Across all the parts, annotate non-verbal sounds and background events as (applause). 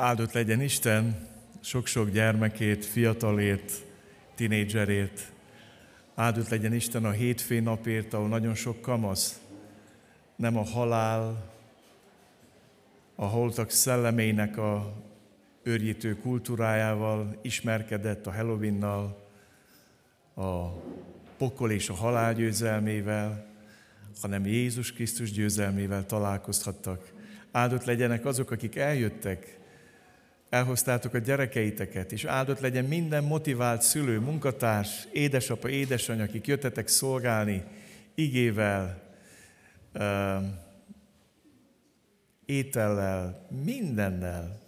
Áldott legyen Isten sok-sok gyermekét, fiatalért, tinédzserért. Áldott legyen Isten a hétfő napért, ahol nagyon sok kamasz nem a halál, a holtak szellemének a őrjítő kultúrájával ismerkedett, a Halloweennal, a pokol és a halál győzelmével, hanem Jézus Krisztus győzelmével találkozhattak. Áldott legyenek azok, akik eljöttek, elhoztátok a gyerekeiteket, és áldott legyen minden motivált szülő, munkatárs, édesapa, édesanyja, akik jöttetek szolgálni igével, étellel, mindennel.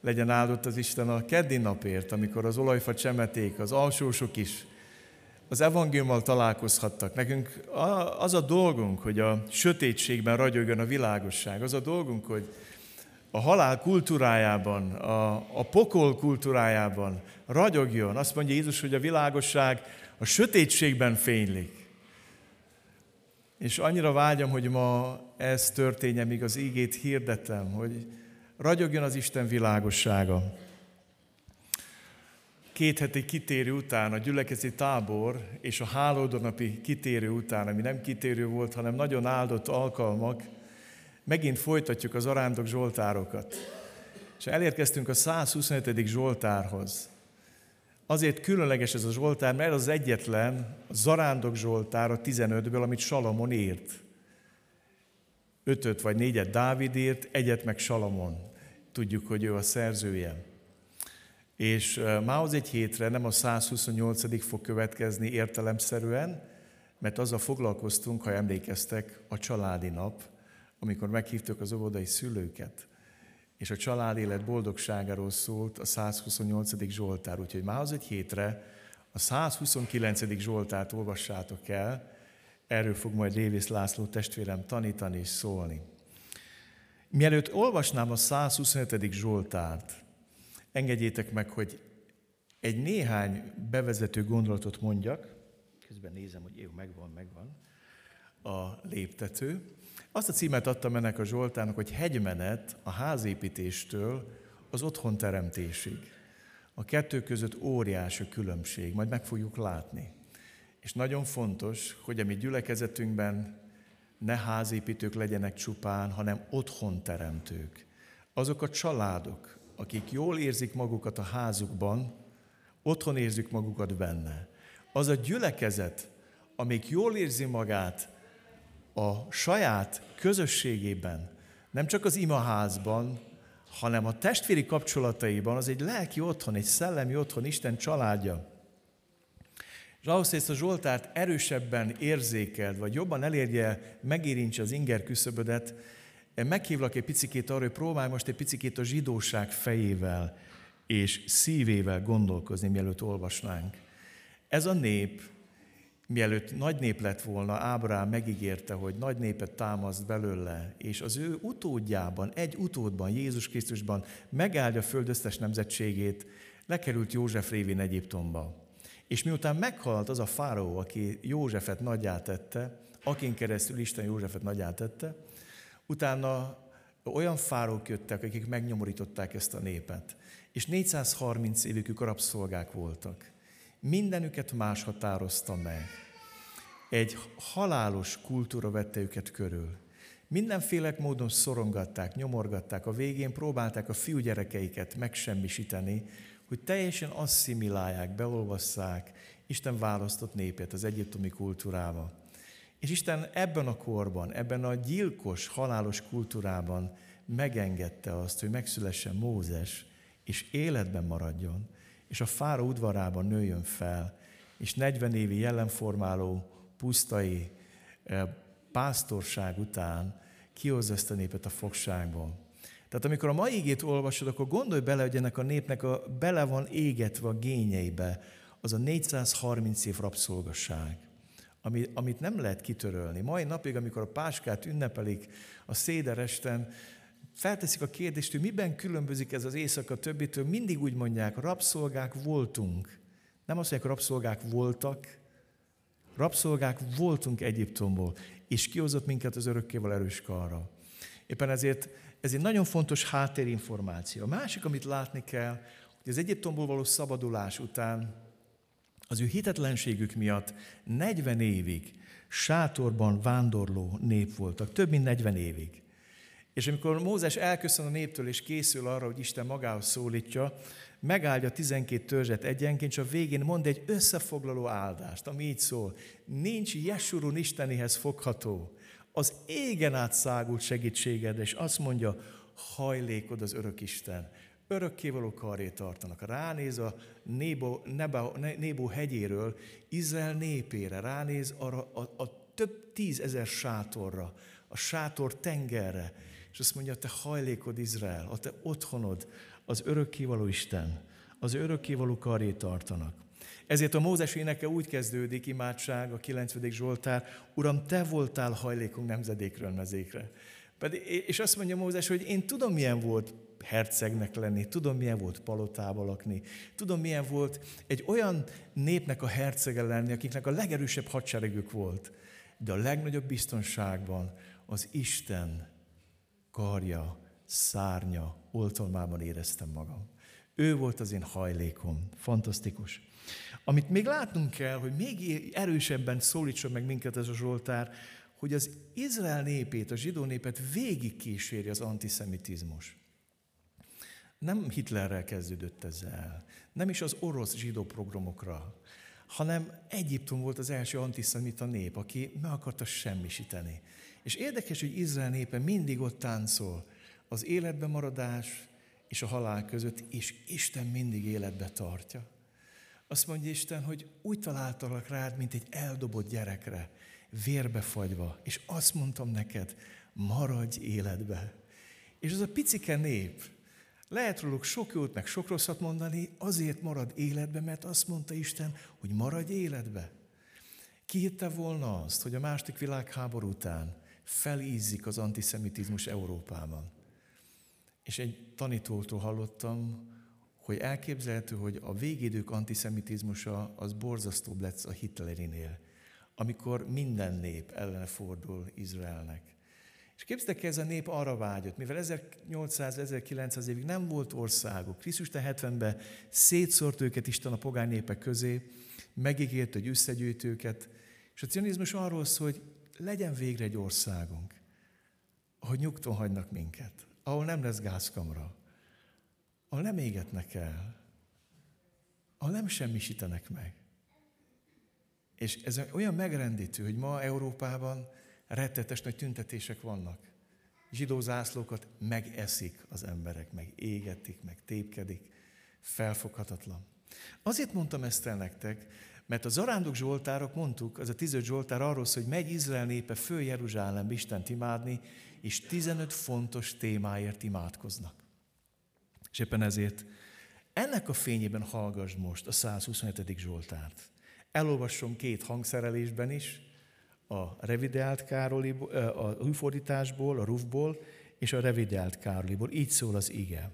Legyen áldott az Isten a keddi napért, amikor az olajfa csemeték, az alsósok is az evangéliummal találkozhattak. Nekünk az a dolgunk, hogy a sötétségben ragyogjon a világosság. Az a dolgunk, hogy a halál kultúrájában, a, a pokol kultúrájában ragyogjon. Azt mondja Jézus, hogy a világosság a sötétségben fénylik. És annyira vágyom, hogy ma ez történjen, míg az ígét hirdetem, hogy ragyogjon az Isten világossága. Két heti kitérő után, a gyülekezeti tábor és a hálódonapi kitérő után, ami nem kitérő volt, hanem nagyon áldott alkalmak, megint folytatjuk az arándok zsoltárokat. És elérkeztünk a 125. zsoltárhoz. Azért különleges ez a Zsoltár, mert az egyetlen a Zarándok Zsoltár a 15-ből, amit Salamon írt. Ötöt vagy négyet Dávid írt, egyet meg Salamon. Tudjuk, hogy ő a szerzője. És mához egy hétre nem a 128. fog következni értelemszerűen, mert azzal foglalkoztunk, ha emlékeztek, a családi nap, amikor meghívtuk az óvodai szülőket és a család élet boldogságáról szólt a 128. Zsoltár. Úgyhogy már az egy hétre a 129. Zsoltárt olvassátok el, erről fog majd Révész László testvérem tanítani és szólni. Mielőtt olvasnám a 125. Zsoltárt, engedjétek meg, hogy egy néhány bevezető gondolatot mondjak. Közben nézem, hogy jó, megvan, megvan a léptető. Azt a címet adtam ennek a Zsoltának, hogy hegymenet a házépítéstől az otthon teremtésig. A kettő között óriási különbség, majd meg fogjuk látni. És nagyon fontos, hogy a mi gyülekezetünkben ne házépítők legyenek csupán, hanem otthon teremtők. Azok a családok, akik jól érzik magukat a házukban, otthon érzik magukat benne. Az a gyülekezet, amelyik jól érzi magát a saját közösségében, nem csak az imaházban, hanem a testvéri kapcsolataiban, az egy lelki otthon, egy szellemi otthon, Isten családja. És ahhoz, hogy ezt a Zsoltárt erősebben érzékeld, vagy jobban elérje, megérintse az inger küszöbödet, meghívlak egy picikét arra, hogy próbálj most egy picikét a zsidóság fejével és szívével gondolkozni, mielőtt olvasnánk. Ez a nép mielőtt nagy nép lett volna, Ábrám megígérte, hogy nagy népet támaszt belőle, és az ő utódjában, egy utódban, Jézus Krisztusban megáldja a föld összes nemzetségét, lekerült József révén Egyiptomba. És miután meghalt az a fáraó, aki Józsefet nagyját tette, akin keresztül Isten Józsefet nagyját tette, utána olyan fárók jöttek, akik megnyomorították ezt a népet, és 430 évükük rabszolgák voltak. Mindenüket más határozta meg. Egy halálos kultúra vette őket körül. Mindenféle módon szorongatták, nyomorgatták, a végén próbálták a fiúgyerekeiket megsemmisíteni, hogy teljesen asszimilálják, beolvasszák Isten választott népét az egyiptomi kultúrába. És Isten ebben a korban, ebben a gyilkos, halálos kultúrában megengedte azt, hogy megszülessen Mózes, és életben maradjon és a fára udvarában nőjön fel, és 40 évi jelenformáló, pusztai pásztorság után kihozza ezt a népet a fogságból. Tehát amikor a mai ígét olvasod, akkor gondolj bele, hogy ennek a népnek a, bele van égetve a gényeibe az a 430 év rabszolgasság, ami, amit nem lehet kitörölni. Mai napig, amikor a páskát ünnepelik a széderesten, felteszik a kérdést, hogy miben különbözik ez az éjszaka többitől, mindig úgy mondják, rabszolgák voltunk. Nem azt mondják, rabszolgák voltak, rabszolgák voltunk Egyiptomból, és kihozott minket az örökkéval erős karra. Éppen ezért Ez egy nagyon fontos háttérinformáció. A másik, amit látni kell, hogy az Egyiptomból való szabadulás után az ő hitetlenségük miatt 40 évig sátorban vándorló nép voltak, több mint 40 évig. És amikor Mózes elköszön a néptől és készül arra, hogy Isten magához szólítja, megáldja 12 törzset egyenként, és a végén mond egy összefoglaló áldást, ami így szól. Nincs Jesurun Istenihez fogható, az égen át szágult segítséged, és azt mondja, hajlékod az örök Isten. Örökkévaló karré tartanak. Ránéz a Nébo, Neba, Nébo hegyéről, Izrael népére, ránéz arra a, a több tízezer sátorra, a sátor tengerre, és azt mondja, te hajlékod Izrael, a te otthonod, az örökkévaló Isten, az örökkévaló karé tartanak. Ezért a Mózes éneke úgy kezdődik, imádság, a 9. Zsoltár, Uram, te voltál hajlékunk nemzedékről mezékre. Pedig, és azt mondja Mózes, hogy én tudom, milyen volt hercegnek lenni, tudom, milyen volt palotába lakni, tudom, milyen volt egy olyan népnek a hercege lenni, akiknek a legerősebb hadseregük volt, de a legnagyobb biztonságban az Isten karja, szárnya, oltalmában éreztem magam. Ő volt az én hajlékom. Fantasztikus. Amit még látnunk kell, hogy még erősebben szólítson meg minket ez a Zsoltár, hogy az Izrael népét, a zsidó népet végig kíséri az antiszemitizmus. Nem Hitlerrel kezdődött ezzel, nem is az orosz zsidó programokra, hanem Egyiptom volt az első antiszemita nép, aki meg akarta semmisíteni. És érdekes, hogy Izrael népe mindig ott táncol az életbe maradás és a halál között, és Isten mindig életbe tartja. Azt mondja Isten, hogy úgy találtalak rád, mint egy eldobott gyerekre, vérbefagyva, és azt mondtam neked, maradj életbe. És az a picike nép, lehet róluk sok jót, meg sok rosszat mondani, azért marad életbe, mert azt mondta Isten, hogy maradj életbe. Ki hitte volna azt, hogy a második világháború után felízzik az antiszemitizmus Európában? És egy tanítótól hallottam, hogy elképzelhető, hogy a végidők antiszemitizmusa az borzasztóbb lesz a Hitlerinél, amikor minden nép ellene fordul Izraelnek. És képzeljétek, ez a nép arra vágyott, mivel 1800-1900 évig nem volt országuk, Krisztus 70-ben szétszórt őket Isten a pogány népek közé, megígért, hogy összegyűjt őket, és a cionizmus arról szól, hogy legyen végre egy országunk, ahogy nyugton hagynak minket, ahol nem lesz gázkamra, ahol nem égetnek el, ahol nem semmisítenek meg. És ez olyan megrendítő, hogy ma Európában rettetes nagy tüntetések vannak. Zsidó zászlókat megeszik az emberek, meg égetik, meg tépkedik. Felfoghatatlan. Azért mondtam ezt el nektek, mert a zarándok zsoltárok, mondtuk, az a 15 zsoltár arról hogy megy Izrael népe fő Jeruzsálembe Istent imádni, és 15 fontos témáért imádkoznak. És éppen ezért ennek a fényében hallgass most a 127. Zsoltárt. Elolvasom két hangszerelésben is, a revideált Károli, a újfordításból, a Rufból és a revideált Károliból. Így szól az ige.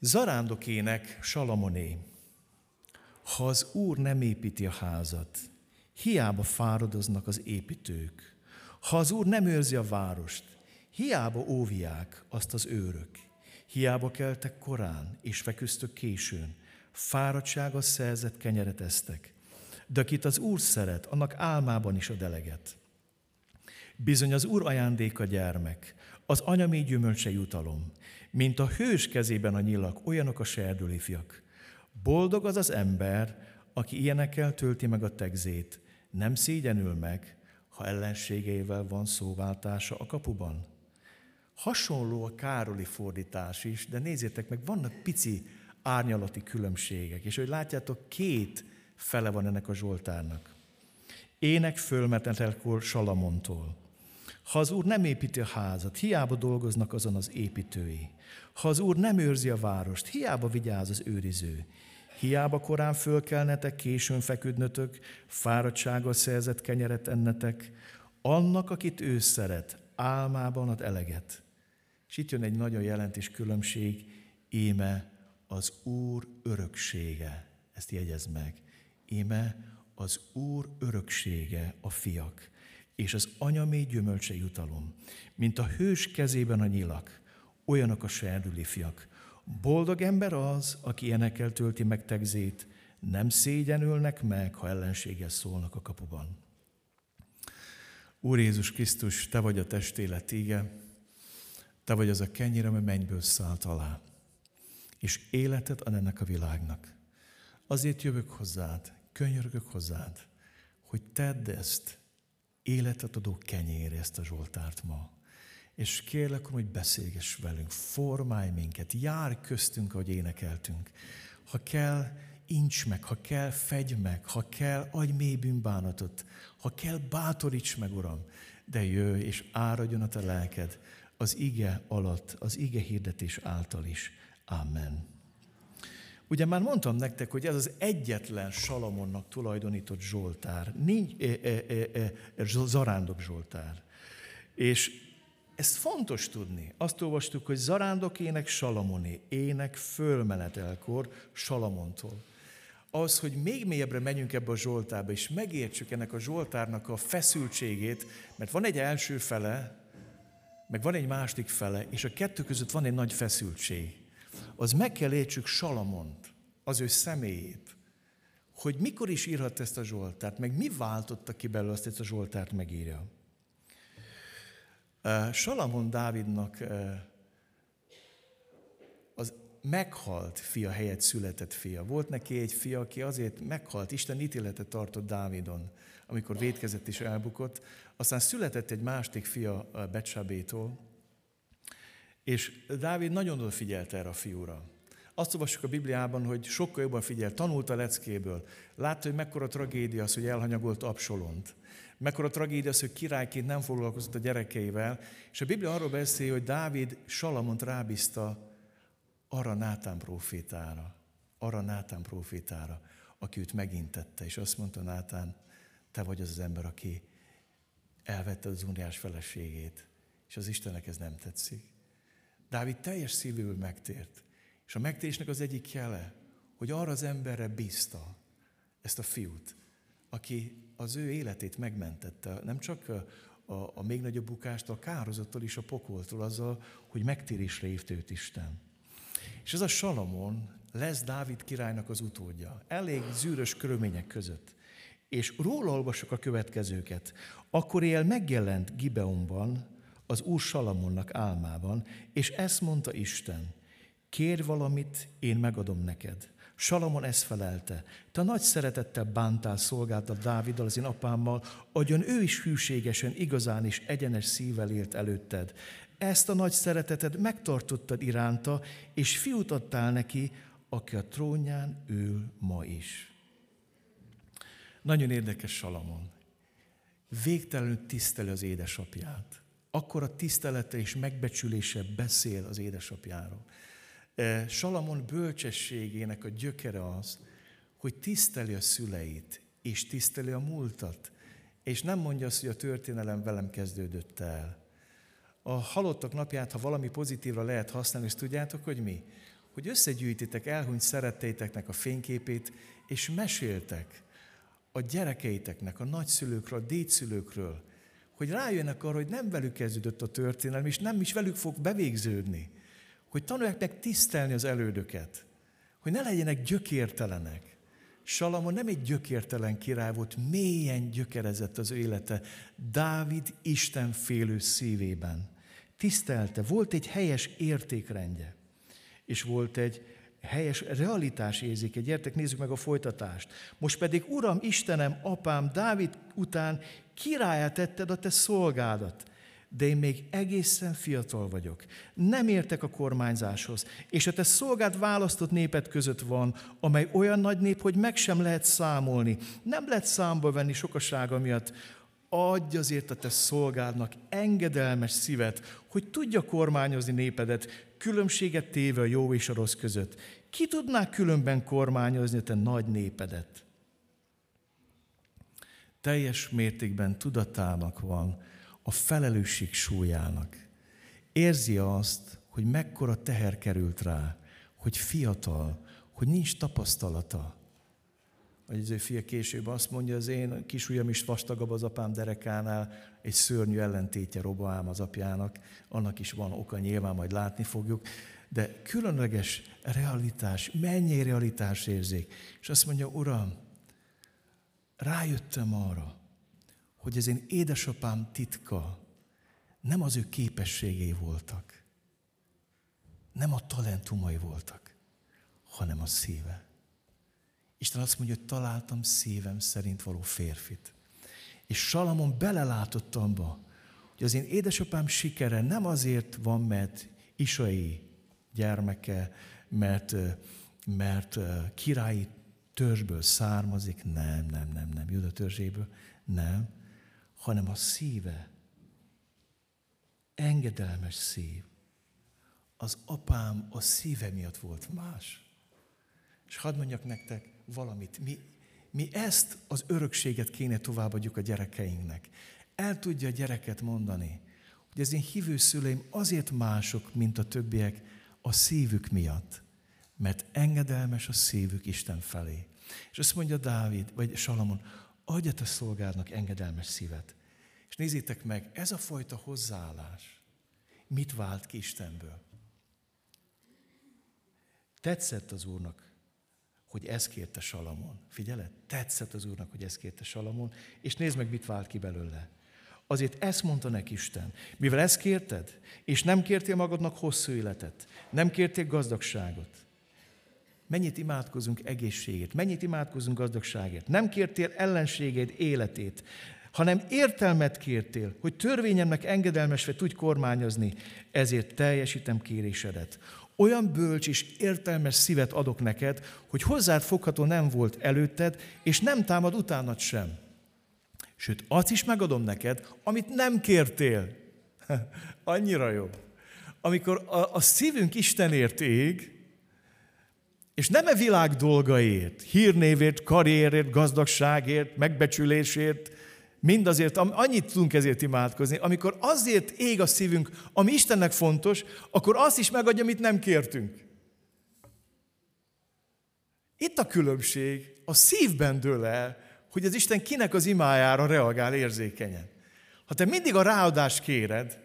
Zarándokének Salamoné. Ha az Úr nem építi a házat, hiába fáradoznak az építők. Ha az Úr nem őrzi a várost, hiába óvják azt az őrök. Hiába keltek korán, és feküztök későn, fáradtsága szerzett kenyeret esztek. De akit az Úr szeret, annak álmában is a deleget. Bizony az Úr ajándéka gyermek, az anyami gyümölcse jutalom, mint a hős kezében a nyilak, olyanok a serdüli fiak. Boldog az az ember, aki ilyenekkel tölti meg a tegzét, nem szégyenül meg, ha ellenségeivel van szóváltása a kapuban. Hasonló a Károli fordítás is, de nézzétek meg, vannak pici árnyalati különbségek. És hogy látjátok, két fele van ennek a Zsoltárnak. Ének fölmetetelkor Salamontól. Ha az Úr nem építi a házat, hiába dolgoznak azon az építői. Ha az Úr nem őrzi a várost, hiába vigyáz az őriző. Hiába korán fölkelnetek, későn feküdnötök, fáradtsággal szerzett kenyeret ennetek, annak, akit ő szeret, álmában ad eleget. És itt jön egy nagyon jelentés különbség, íme az Úr öröksége. Ezt jegyez meg. Íme az Úr öröksége a fiak. és az anyamé gyümölcse jutalom. Mint a hős kezében a nyilak, olyanok a serdüli fiak. Boldog ember az, aki ilyenekkel tölti meg tegzét, nem szégyenülnek meg, ha ellenséges szólnak a kapuban. Úr Jézus Krisztus, Te vagy a testélet ége, Te vagy az a kenyér, ami mennyből szállt alá, és életet ad ennek a világnak. Azért jövök hozzád, könyörgök hozzád, hogy tedd ezt, életet adó kenyér ezt a Zsoltárt ma. És kérlek, hogy beszélgess velünk, formálj minket, jár köztünk, ahogy énekeltünk. Ha kell, incs meg, ha kell, fegy meg, ha kell, adj mély bűnbánatot, ha kell, bátoríts meg, Uram, de jöjj és áradjon a te lelked az ige alatt, az ige hirdetés által is. Amen. Ugye már mondtam nektek, hogy ez az egyetlen Salamonnak tulajdonított Zsoltár, nincs, e, e, e, e, zarándok Zsoltár. És ezt fontos tudni. Azt olvastuk, hogy zarándok ének Salamoné, ének fölmenetelkor Salamontól. Az, hogy még mélyebbre menjünk ebbe a Zsoltárba, és megértsük ennek a Zsoltárnak a feszültségét, mert van egy első fele, meg van egy másik fele, és a kettő között van egy nagy feszültség az meg kell értsük Salamont, az ő személyét, hogy mikor is írhat ezt a Zsoltárt, meg mi váltotta ki belőle azt, hogy ezt a Zsoltárt megírja. Salamon Dávidnak az meghalt fia helyett született fia. Volt neki egy fia, aki azért meghalt, Isten ítéletet tartott Dávidon, amikor védkezett és elbukott. Aztán született egy másik fia Becsabétól, és Dávid nagyon odafigyelt erre a fiúra. Azt olvassuk a Bibliában, hogy sokkal jobban figyel, tanult a leckéből. Látta, hogy mekkora tragédia az, hogy elhanyagolt Absolont. Mekkora tragédia az, hogy királyként nem foglalkozott a gyerekeivel. És a Biblia arról beszél, hogy Dávid Salamont rábízta arra Nátán profétára, arra Nátán profétára, aki őt megintette, és azt mondta Nátán, te vagy az az ember, aki elvette az uniás feleségét, és az Istennek ez nem tetszik. Dávid teljes szívül megtért. És a megtérésnek az egyik jele, hogy arra az emberre bízta ezt a fiút, aki az ő életét megmentette, nem csak a, a, még nagyobb bukást, a kározattól is, a pokoltól, azzal, hogy megtérésre hívta őt Isten. És ez a Salamon lesz Dávid királynak az utódja. Elég zűrös körülmények között. És róla olvasok a következőket. Akkor él megjelent Gibeonban, az Úr Salamonnak álmában, és ezt mondta Isten, kér valamit, én megadom neked. Salamon ezt felelte, te nagy szeretettel bántál szolgáltad Dáviddal, az én apámmal, agyon ő is hűségesen, igazán és egyenes szívvel élt előtted. Ezt a nagy szereteted megtartottad iránta, és fiút adtál neki, aki a trónján ül ma is. Nagyon érdekes Salamon. Végtelenül tiszteli az édesapját akkor a tisztelete és megbecsülése beszél az édesapjáról. E, Salamon bölcsességének a gyökere az, hogy tiszteli a szüleit, és tiszteli a múltat, és nem mondja azt, hogy a történelem velem kezdődött el. A halottak napját, ha valami pozitívra lehet használni, és tudjátok, hogy mi? Hogy összegyűjtitek elhunyt szeretteiteknek a fényképét, és meséltek a gyerekeiteknek, a nagyszülőkről, a dédszülőkről, hogy rájönnek arra, hogy nem velük kezdődött a történelem, és nem is velük fog bevégződni. Hogy tanulják meg tisztelni az elődöket. Hogy ne legyenek gyökértelenek. Salamon nem egy gyökértelen király volt, mélyen gyökerezett az élete. Dávid Isten félő szívében. Tisztelte, volt egy helyes értékrendje. És volt egy helyes realitás érzéke. Gyertek, nézzük meg a folytatást. Most pedig, Uram, Istenem, apám, Dávid után királyá tetted a te szolgádat, de én még egészen fiatal vagyok. Nem értek a kormányzáshoz, és a te szolgád választott népet között van, amely olyan nagy nép, hogy meg sem lehet számolni. Nem lehet számba venni sokasága miatt. Adj azért a te szolgádnak engedelmes szívet, hogy tudja kormányozni népedet, különbséget téve a jó és a rossz között. Ki tudná különben kormányozni a te nagy népedet? Teljes mértékben tudatának van a felelősség súlyának. Érzi azt, hogy mekkora teher került rá, hogy fiatal, hogy nincs tapasztalata, az ő fia később azt mondja, az én kisujjam is vastagabb az apám derekánál, egy szörnyű ellentétje Roboám az apjának, annak is van oka, nyilván majd látni fogjuk, de különleges realitás, mennyi realitás érzék. És azt mondja, Uram, rájöttem arra, hogy az én édesapám titka nem az ő képességei voltak, nem a talentumai voltak, hanem a szíve. Isten azt mondja, hogy találtam szívem szerint való férfit. És Salamon belelátott abba, hogy az én édesapám sikere nem azért van, mert Isai gyermeke, mert, mert királyi törzsből származik, nem, nem, nem, nem, Juda törzséből, nem, hanem a szíve, engedelmes szív. Az apám a szíve miatt volt más. És hadd mondjak nektek valamit, mi, mi ezt az örökséget kéne továbbadjuk a gyerekeinknek. El tudja a gyereket mondani, hogy az én hívő szüleim azért mások, mint a többiek, a szívük miatt, mert engedelmes a szívük Isten felé. És azt mondja Dávid, vagy Salamon, adj a te szolgádnak engedelmes szívet. És nézzétek meg, ez a fajta hozzáállás mit vált ki Istenből? Tetszett az Úrnak, hogy ezt kérte Salamon. Figyeled? Tetszett az Úrnak, hogy ezt kérte Salamon, és nézd meg, mit vált ki belőle. Azért ezt mondta neki Isten. Mivel ezt kérted, és nem kértél magadnak hosszú életet, nem kértél gazdagságot, mennyit imádkozunk egészségét, mennyit imádkozunk gazdagságért, nem kértél ellenséged életét, hanem értelmet kértél, hogy törvényemnek engedelmesve tudj kormányozni, ezért teljesítem kérésedet. Olyan bölcs és értelmes szívet adok neked, hogy hozzád fogható nem volt előtted, és nem támad utánad sem. Sőt, azt is megadom neked, amit nem kértél. (laughs) Annyira jó. Amikor a, a szívünk Istenért ég, és nem e világ dolgaért, hírnévért, karrierért, gazdagságért, megbecsülésért, mindazért, annyit tudunk ezért imádkozni, amikor azért ég a szívünk, ami Istennek fontos, akkor azt is megadja, amit nem kértünk. Itt a különbség, a szívben dől el, hogy az Isten kinek az imájára reagál érzékenyen. Ha te mindig a ráadást kéred,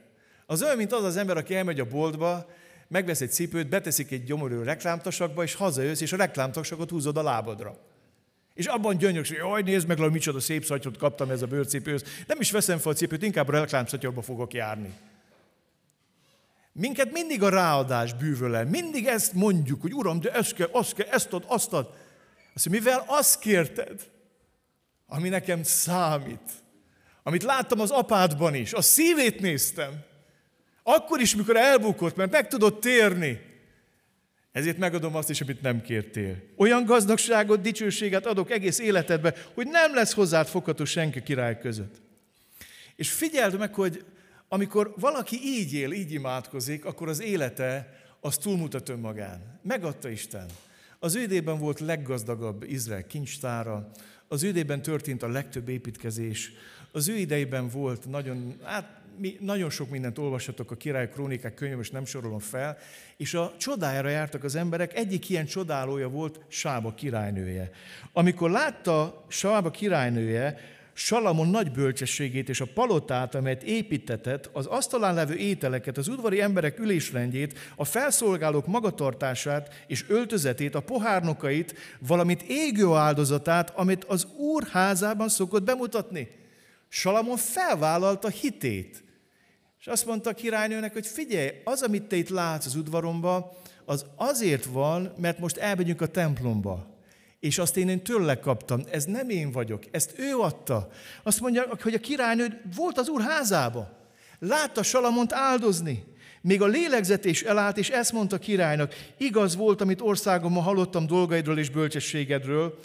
az olyan, mint az az ember, aki elmegy a boltba, megvesz egy cipőt, beteszik egy gyomorú reklámtasakba, és hazajössz, és a reklámtasakot húzod a lábadra. És abban gyönyörűs, hogy jaj, nézd meg, hogy micsoda szép szatyot kaptam ez a bőrcipőhöz. Nem is veszem fel a cipőt, inkább a reklámszatyorba fogok járni. Minket mindig a ráadás bűvöl el. Mindig ezt mondjuk, hogy Uram, de ezt kell, azt kell, ezt ad, azt ad. Azt mondja, mivel azt kérted, ami nekem számít, amit láttam az apádban is, a szívét néztem, akkor is, mikor elbukott, mert meg tudott térni, ezért megadom azt is, amit nem kértél. Olyan gazdagságot, dicsőséget adok egész életedbe, hogy nem lesz hozzád fogható senki király között. És figyeld meg, hogy amikor valaki így él, így imádkozik, akkor az élete az túlmutat önmagán. Megadta Isten. Az ő idében volt leggazdagabb Izrael kincstára, az ő idében történt a legtöbb építkezés, az ő idejében volt nagyon, hát mi nagyon sok mindent olvashatok a király krónikák könyvben, most nem sorolom fel, és a csodájára jártak az emberek, egyik ilyen csodálója volt Sába királynője. Amikor látta Sába királynője, Salamon nagy bölcsességét és a palotát, amelyet építetett, az asztalán levő ételeket, az udvari emberek ülésrendjét, a felszolgálók magatartását és öltözetét, a pohárnokait, valamint égő áldozatát, amit az úr házában szokott bemutatni. Salamon felvállalta hitét, és azt mondta a királynőnek, hogy figyelj, az, amit te itt látsz az udvaromba, az azért van, mert most elmegyünk a templomba. És azt én, én tőle kaptam. Ez nem én vagyok, ezt ő adta. Azt mondja, hogy a királynő volt az úr házába. Látta Salamont áldozni. Még a lélegzetés elállt, és ezt mondta a királynak, igaz volt, amit országomban hallottam dolgaidról és bölcsességedről,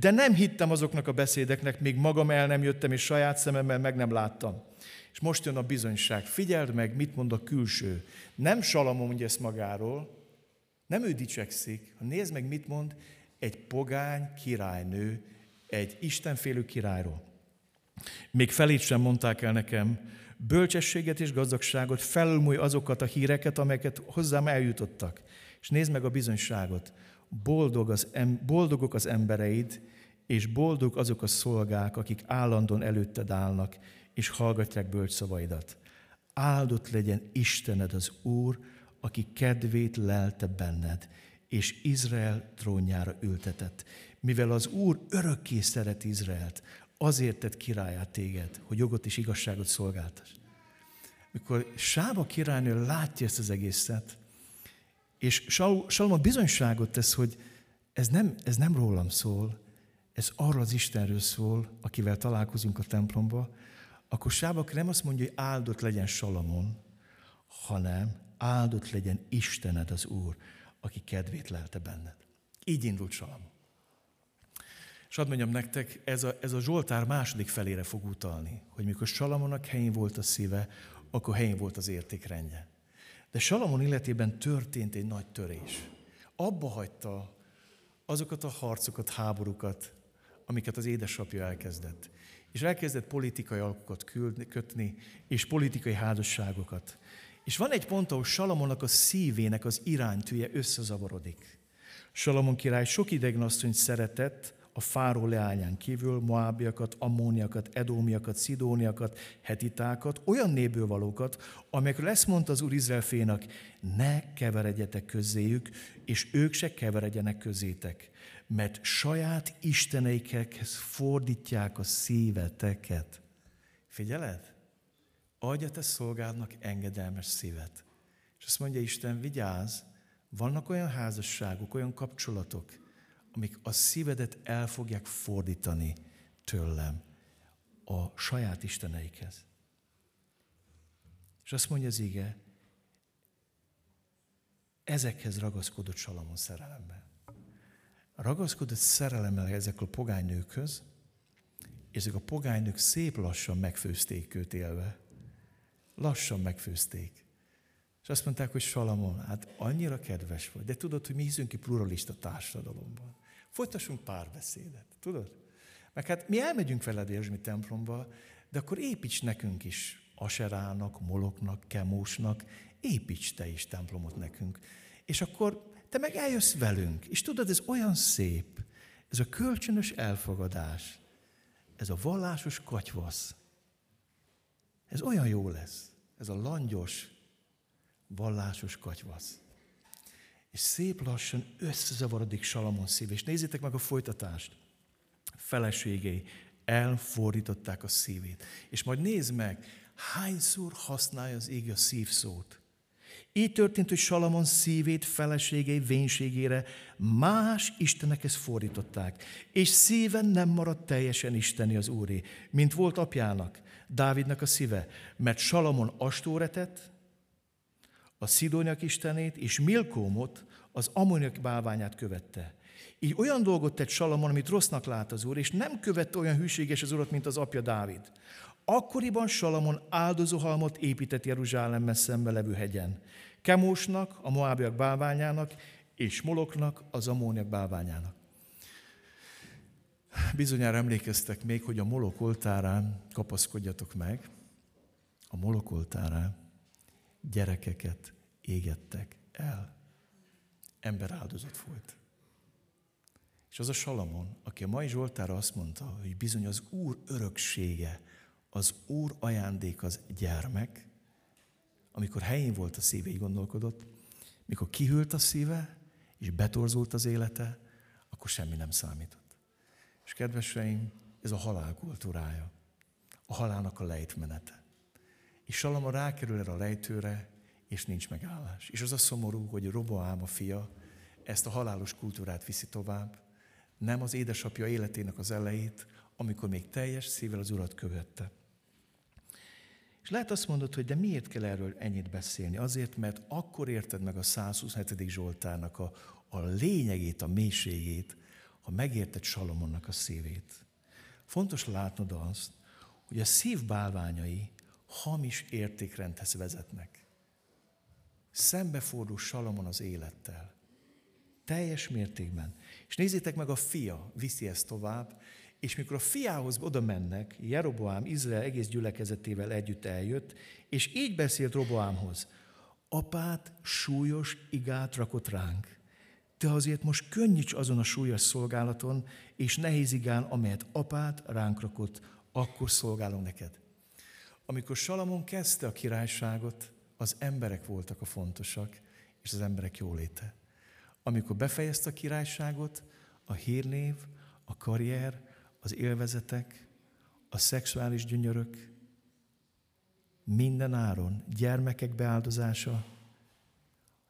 de nem hittem azoknak a beszédeknek, még magam el nem jöttem, és saját szememmel meg nem láttam. És most jön a bizonyság. Figyeld meg, mit mond a külső. Nem Salamon mondja ezt magáról, nem ő dicsekszik, ha nézd meg, mit mond egy pogány királynő, egy istenfélő királyról. Még felét sem mondták el nekem, bölcsességet és gazdagságot, felülmúj azokat a híreket, amelyeket hozzám eljutottak. És nézd meg a bizonyságot. Boldog az em, boldogok az embereid, és boldog azok a szolgák, akik állandóan előtted állnak, és hallgatják bölcs szavaidat. Áldott legyen Istened az Úr, aki kedvét lelte benned, és Izrael trónjára ültetett. Mivel az Úr örökké szeret Izraelt, azért tett királyát téged, hogy jogot és igazságot szolgáltass. Mikor Sába királynő látja ezt az egészet, és Salomon bizonyságot tesz, hogy ez nem, ez nem rólam szól, ez arra az Istenről szól, akivel találkozunk a templomba, akkor Sábak nem azt mondja, hogy áldott legyen Salamon, hanem áldott legyen Istened az Úr, aki kedvét lelte benned. Így indult Salamon. És hadd mondjam nektek, ez a, ez a Zsoltár második felére fog utalni, hogy mikor Salamonnak helyén volt a szíve, akkor helyén volt az értékrendje. De Salamon életében történt egy nagy törés. Abba hagyta azokat a harcokat, háborúkat, amiket az édesapja elkezdett. És elkezdett politikai alkokat kötni, és politikai házasságokat. És van egy pont, ahol Salamonnak a szívének az iránytűje összezavarodik. Salamon király sok idegen asszonyt szeretett, a fáró leányán kívül Moábiakat, Ammóniakat, Edómiakat, Szidóniakat, Hetitákat, olyan néből valókat, amelyekről ezt mondta az Úr Izrael fénak, ne keveredjetek közéjük, és ők se keveredjenek közétek, mert saját isteneikhez fordítják a szíveteket. Figyeled? Adj te szolgádnak engedelmes szívet. És azt mondja Isten, vigyázz, vannak olyan házasságok, olyan kapcsolatok, amik a szívedet el fogják fordítani tőlem a saját isteneikhez. És azt mondja az ige, ezekhez ragaszkodott Salamon szerelemmel. Ragaszkodott szerelemmel ezek a pogány nőkhöz, és ezek a pogány nők szép lassan megfőzték őt élve. Lassan megfőzték. És azt mondták, hogy Salamon, hát annyira kedves vagy, de tudod, hogy mi hiszünk ki pluralista társadalomban. Folytassunk párbeszédet, tudod? Meg hát mi elmegyünk veled Érzsmi templomba, de akkor építs nekünk is Aserának, Moloknak, Kemósnak, építs te is templomot nekünk. És akkor te meg eljössz velünk. És tudod, ez olyan szép, ez a kölcsönös elfogadás, ez a vallásos katyvasz, ez olyan jó lesz, ez a langyos, vallásos katyvasz. És szép lassan összezavarodik Salamon szív. És nézzétek meg a folytatást. Feleségei elfordították a szívét. És majd nézd meg, hányszor használja az ég a szívszót. Így történt, hogy Salamon szívét feleségei vénységére más istenekhez fordították, és szíven nem maradt teljesen isteni az úré, mint volt apjának, Dávidnak a szíve, mert Salamon astóretet, a Szidóniak istenét, és Milkómot, az Ammoniak bálványát követte. Így olyan dolgot tett Salamon, amit rossznak lát az úr, és nem követte olyan hűséges az urat, mint az apja Dávid. Akkoriban Salamon áldozóhalmot épített Jeruzsálemben szembe levő hegyen. Kemósnak, a Moábiak bálványának, és Moloknak, az Ammóniak bálványának. Bizonyára emlékeztek még, hogy a Molok oltárán kapaszkodjatok meg, a Molok oltárán gyerekeket égettek el. Ember áldozat volt. És az a Salamon, aki a mai Zsoltára azt mondta, hogy bizony az Úr öröksége, az Úr ajándék az gyermek, amikor helyén volt a szíve, így gondolkodott, mikor kihűlt a szíve, és betorzult az élete, akkor semmi nem számított. És kedveseim, ez a halál kultúrája, a halálnak a lejtmenete. És Salama rákerül erre a lejtőre, és nincs megállás. És az a szomorú, hogy Roboám a fia ezt a halálos kultúrát viszi tovább, nem az édesapja életének az elejét, amikor még teljes szívvel az urat követte. És lehet azt mondod, hogy de miért kell erről ennyit beszélni? Azért, mert akkor érted meg a 127. Zsoltárnak a, a lényegét, a mélységét, ha megérted Salomonnak a szívét. Fontos látnod azt, hogy a szív bálványai hamis értékrendhez vezetnek. Szembefordul Salamon az élettel. Teljes mértékben. És nézzétek meg, a fia viszi ezt tovább, és mikor a fiához oda mennek, Jeroboám Izrael egész gyülekezetével együtt eljött, és így beszélt Roboámhoz, apát súlyos igát rakott ránk. te azért most könnyíts azon a súlyos szolgálaton, és nehézigán, amelyet apát ránk rakott, akkor szolgálunk neked. Amikor Salamon kezdte a királyságot, az emberek voltak a fontosak, és az emberek jóléte. Amikor befejezte a királyságot, a hírnév, a karrier, az élvezetek, a szexuális gyönyörök, minden áron, gyermekek beáldozása,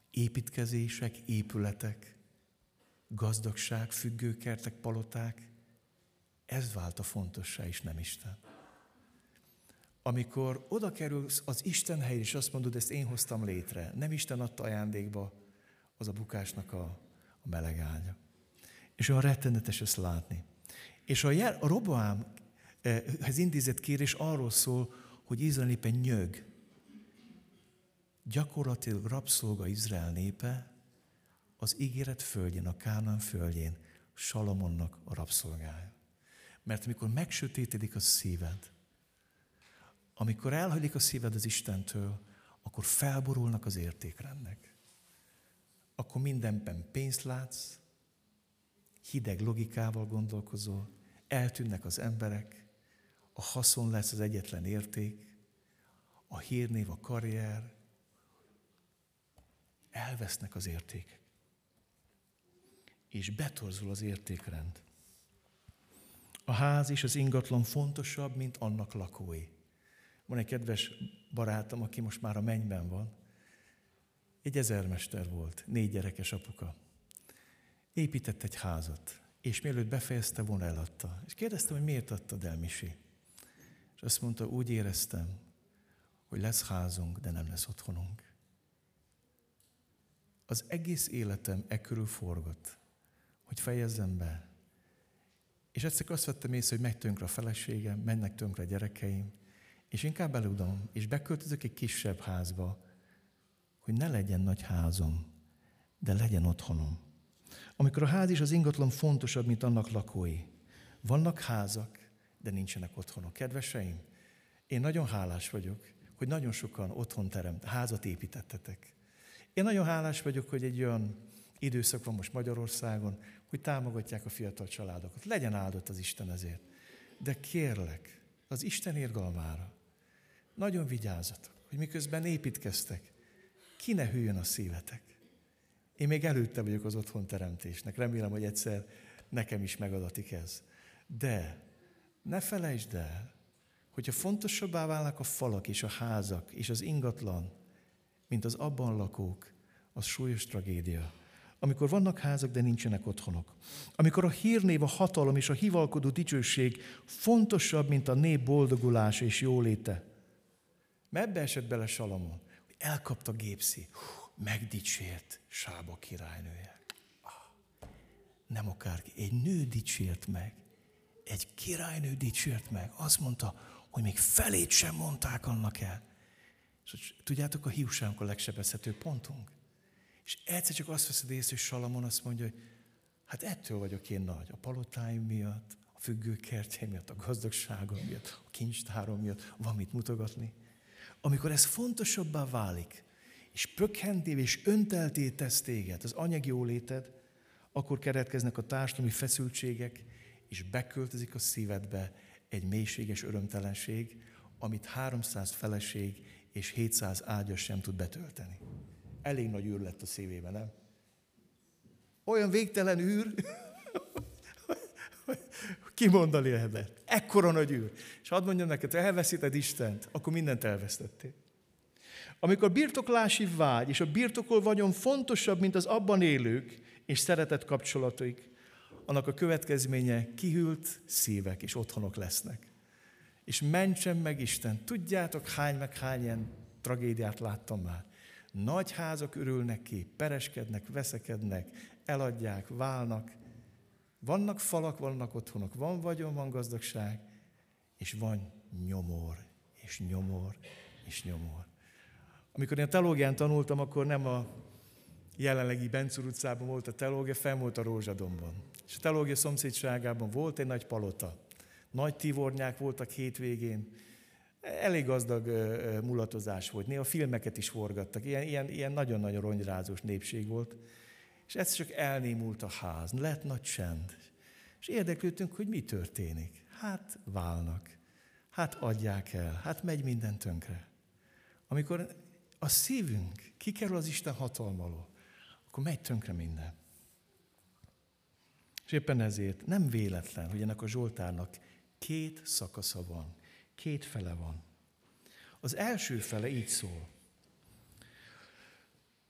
építkezések, épületek, gazdagság, függőkertek, paloták, ez vált a fontossá is, nem Isten. Amikor oda kerülsz az Isten helyre, és azt mondod, ezt én hoztam létre, nem Isten adta ajándékba, az a bukásnak a, a meleg ágya. És olyan rettenetes ezt látni. És a, jel, a Roboámhez intézett kérés arról szól, hogy Izrael népe nyög. Gyakorlatilag rabszolga Izrael népe az ígéret földjén, a Kánán földjén, Salamonnak a rabszolgája. Mert amikor megsötétedik a szíved, amikor elhagyik a szíved az Istentől, akkor felborulnak az értékrendnek. Akkor mindenben pénzt látsz, hideg logikával gondolkozol, eltűnnek az emberek, a haszon lesz az egyetlen érték, a hírnév, a karrier, elvesznek az értékek. És betorzul az értékrend. A ház és az ingatlan fontosabb, mint annak lakói. Van egy kedves barátom, aki most már a mennyben van. Egy ezermester volt, négy gyerekes apuka. Épített egy házat, és mielőtt befejezte volna, eladta. És kérdeztem, hogy miért adtad el, Misi? És azt mondta, úgy éreztem, hogy lesz házunk, de nem lesz otthonunk. Az egész életem e körül forgott, hogy fejezzem be. És egyszer azt vettem észre, hogy megy tönkre a feleségem, mennek tönkre a gyerekeim, és inkább eludom, és beköltözök egy kisebb házba, hogy ne legyen nagy házom, de legyen otthonom. Amikor a ház és az ingatlan fontosabb, mint annak lakói. Vannak házak, de nincsenek otthonok. Kedveseim, én nagyon hálás vagyok, hogy nagyon sokan otthon teremt, házat építettetek. Én nagyon hálás vagyok, hogy egy olyan időszak van most Magyarországon, hogy támogatják a fiatal családokat. Legyen áldott az Isten ezért. De kérlek, az Isten érgalmára, nagyon vigyázzatok, hogy miközben építkeztek, ki ne hűjön a szívetek. Én még előtte vagyok az otthon teremtésnek. Remélem, hogy egyszer nekem is megadatik ez. De ne felejtsd el, hogyha fontosabbá válnak a falak és a házak és az ingatlan, mint az abban lakók, az súlyos tragédia. Amikor vannak házak, de nincsenek otthonok. Amikor a hírnév, a hatalom és a hivalkodó dicsőség fontosabb, mint a nép boldogulása és jóléte. Mert ebbe esett bele Salamon, hogy elkapta gépszi, megdicsért Sába királynője. Ah, nem akárki, egy nő dicsért meg, egy királynő dicsért meg. Azt mondta, hogy még felét sem mondták annak el. És tudjátok, a hiúságunk a legsebezhető pontunk. És egyszer csak azt veszed észre, hogy Salamon azt mondja, hogy hát ettől vagyok én nagy, a palotáim miatt, a függőkertjeim miatt, a gazdagságom miatt, a kincstárom miatt, van mit mutogatni. Amikor ez fontosabbá válik, és pökhentév és öntelté tesz téged, az anyagi jóléted, akkor keretkeznek a társadalmi feszültségek, és beköltözik a szívedbe egy mélységes örömtelenség, amit 300 feleség és 700 ágyas sem tud betölteni. Elég nagy űr lett a szívében, nem? Olyan végtelen űr, (laughs) kimondani lehetett. Ekkora nagy űr. És hadd mondjam neked, ha elveszíted Istent, akkor mindent elvesztettél. Amikor birtoklási vágy és a birtokol vagyon fontosabb, mint az abban élők és szeretett kapcsolataik, annak a következménye kihűlt szívek és otthonok lesznek. És mentsen meg Isten. Tudjátok, hány meg hány ilyen tragédiát láttam már. Nagy házak örülnek ki, pereskednek, veszekednek, eladják, válnak. Vannak falak, vannak otthonok, van vagyon, van gazdagság, és van nyomor, és nyomor, és nyomor. Amikor én teológián tanultam, akkor nem a jelenlegi Bencur utcában volt a teológia, fenn volt a Rózsadomban. És a teológia szomszédságában volt egy nagy palota. Nagy tivornyák voltak hétvégén, elég gazdag mulatozás volt. Néha filmeket is forgattak, ilyen, ilyen, ilyen nagyon-nagyon ronyrázós népség volt. És ez csak elnémult a ház, lett nagy csend. És érdeklődtünk, hogy mi történik. Hát válnak, hát adják el, hát megy minden tönkre. Amikor a szívünk kikerül az Isten hatalma alól, akkor megy tönkre minden. És éppen ezért nem véletlen, hogy ennek a Zsoltárnak két szakasza van, két fele van. Az első fele így szól.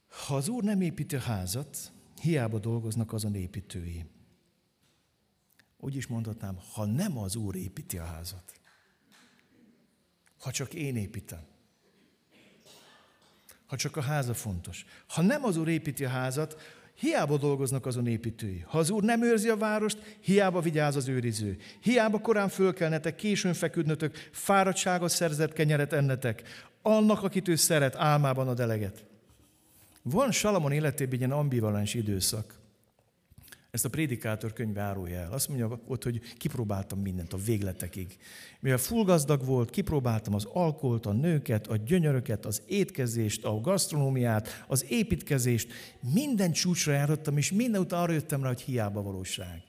Ha az Úr nem építi a házat, hiába dolgoznak azon építői. Úgy is mondhatnám, ha nem az Úr építi a házat, ha csak én építem, ha csak a háza fontos. Ha nem az Úr építi a házat, hiába dolgoznak azon építői. Ha az Úr nem őrzi a várost, hiába vigyáz az őriző. Hiába korán fölkelnetek, későn feküdnötök, fáradtságot szerzett kenyeret ennetek. Annak, akit ő szeret, álmában a deleget. Van Salamon életében egy ilyen ambivalens időszak. Ezt a prédikátor könyv árulja el. Azt mondja ott, hogy kipróbáltam mindent a végletekig. Mivel full gazdag volt, kipróbáltam az alkoholt, a nőket, a gyönyöröket, az étkezést, a gasztronómiát, az építkezést. Minden csúcsra járottam, és minden után arra jöttem rá, hogy hiába valóság.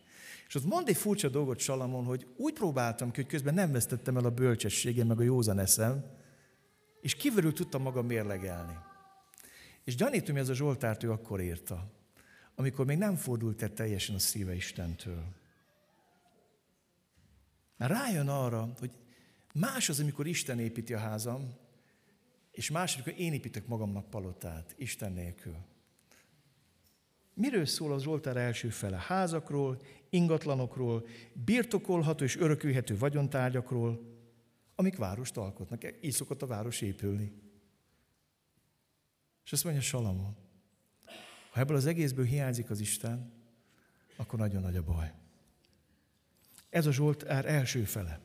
És ott mond egy furcsa dolgot Salamon, hogy úgy próbáltam ki, hogy közben nem vesztettem el a bölcsességem, meg a józan eszem, és kívülről tudtam magam mérlegelni. És gyanítom, hogy ez a Zsoltárt ő akkor írta amikor még nem fordult el teljesen a szíve Istentől. Rájön arra, hogy más az, amikor Isten építi a házam, és más, amikor én építek magamnak palotát, Isten nélkül. Miről szól az Zsoltár első fele? Házakról, ingatlanokról, birtokolható és örökülhető vagyontárgyakról, amik várost alkotnak. Így szokott a város épülni. És azt mondja Salamon, ha ebből az egészből hiányzik az Isten, akkor nagyon nagy a baj. Ez a Zsoltár első fele.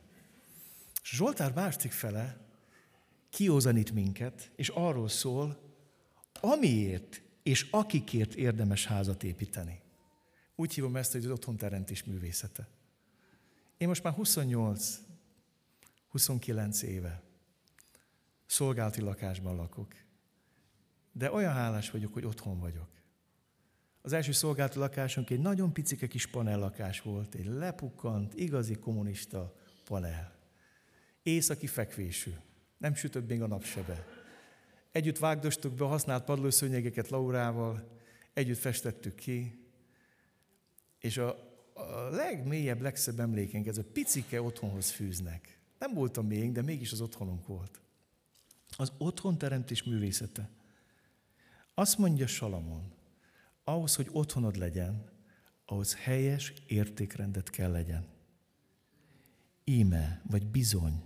És a Zsoltár másik fele kiózanít minket, és arról szól, amiért és akikért érdemes házat építeni. Úgy hívom ezt, hogy az otthonteremtés művészete. Én most már 28, 29 éve szolgálati lakásban lakok. De olyan hálás vagyok, hogy otthon vagyok. Az első szolgálati lakásunk egy nagyon picike kis panellakás volt, egy lepukkant, igazi kommunista panel. Északi fekvésű, nem sütött még a napsebe. Együtt vágdostuk be a használt padlószőnyegeket Laurával, együtt festettük ki, és a, a legmélyebb, legszebb emlékeink ez a picike otthonhoz fűznek. Nem voltam még, de mégis az otthonunk volt. Az otthon teremtés művészete. Azt mondja Salamon, ahhoz, hogy otthonod legyen, ahhoz helyes értékrendet kell legyen. Íme, vagy bizony,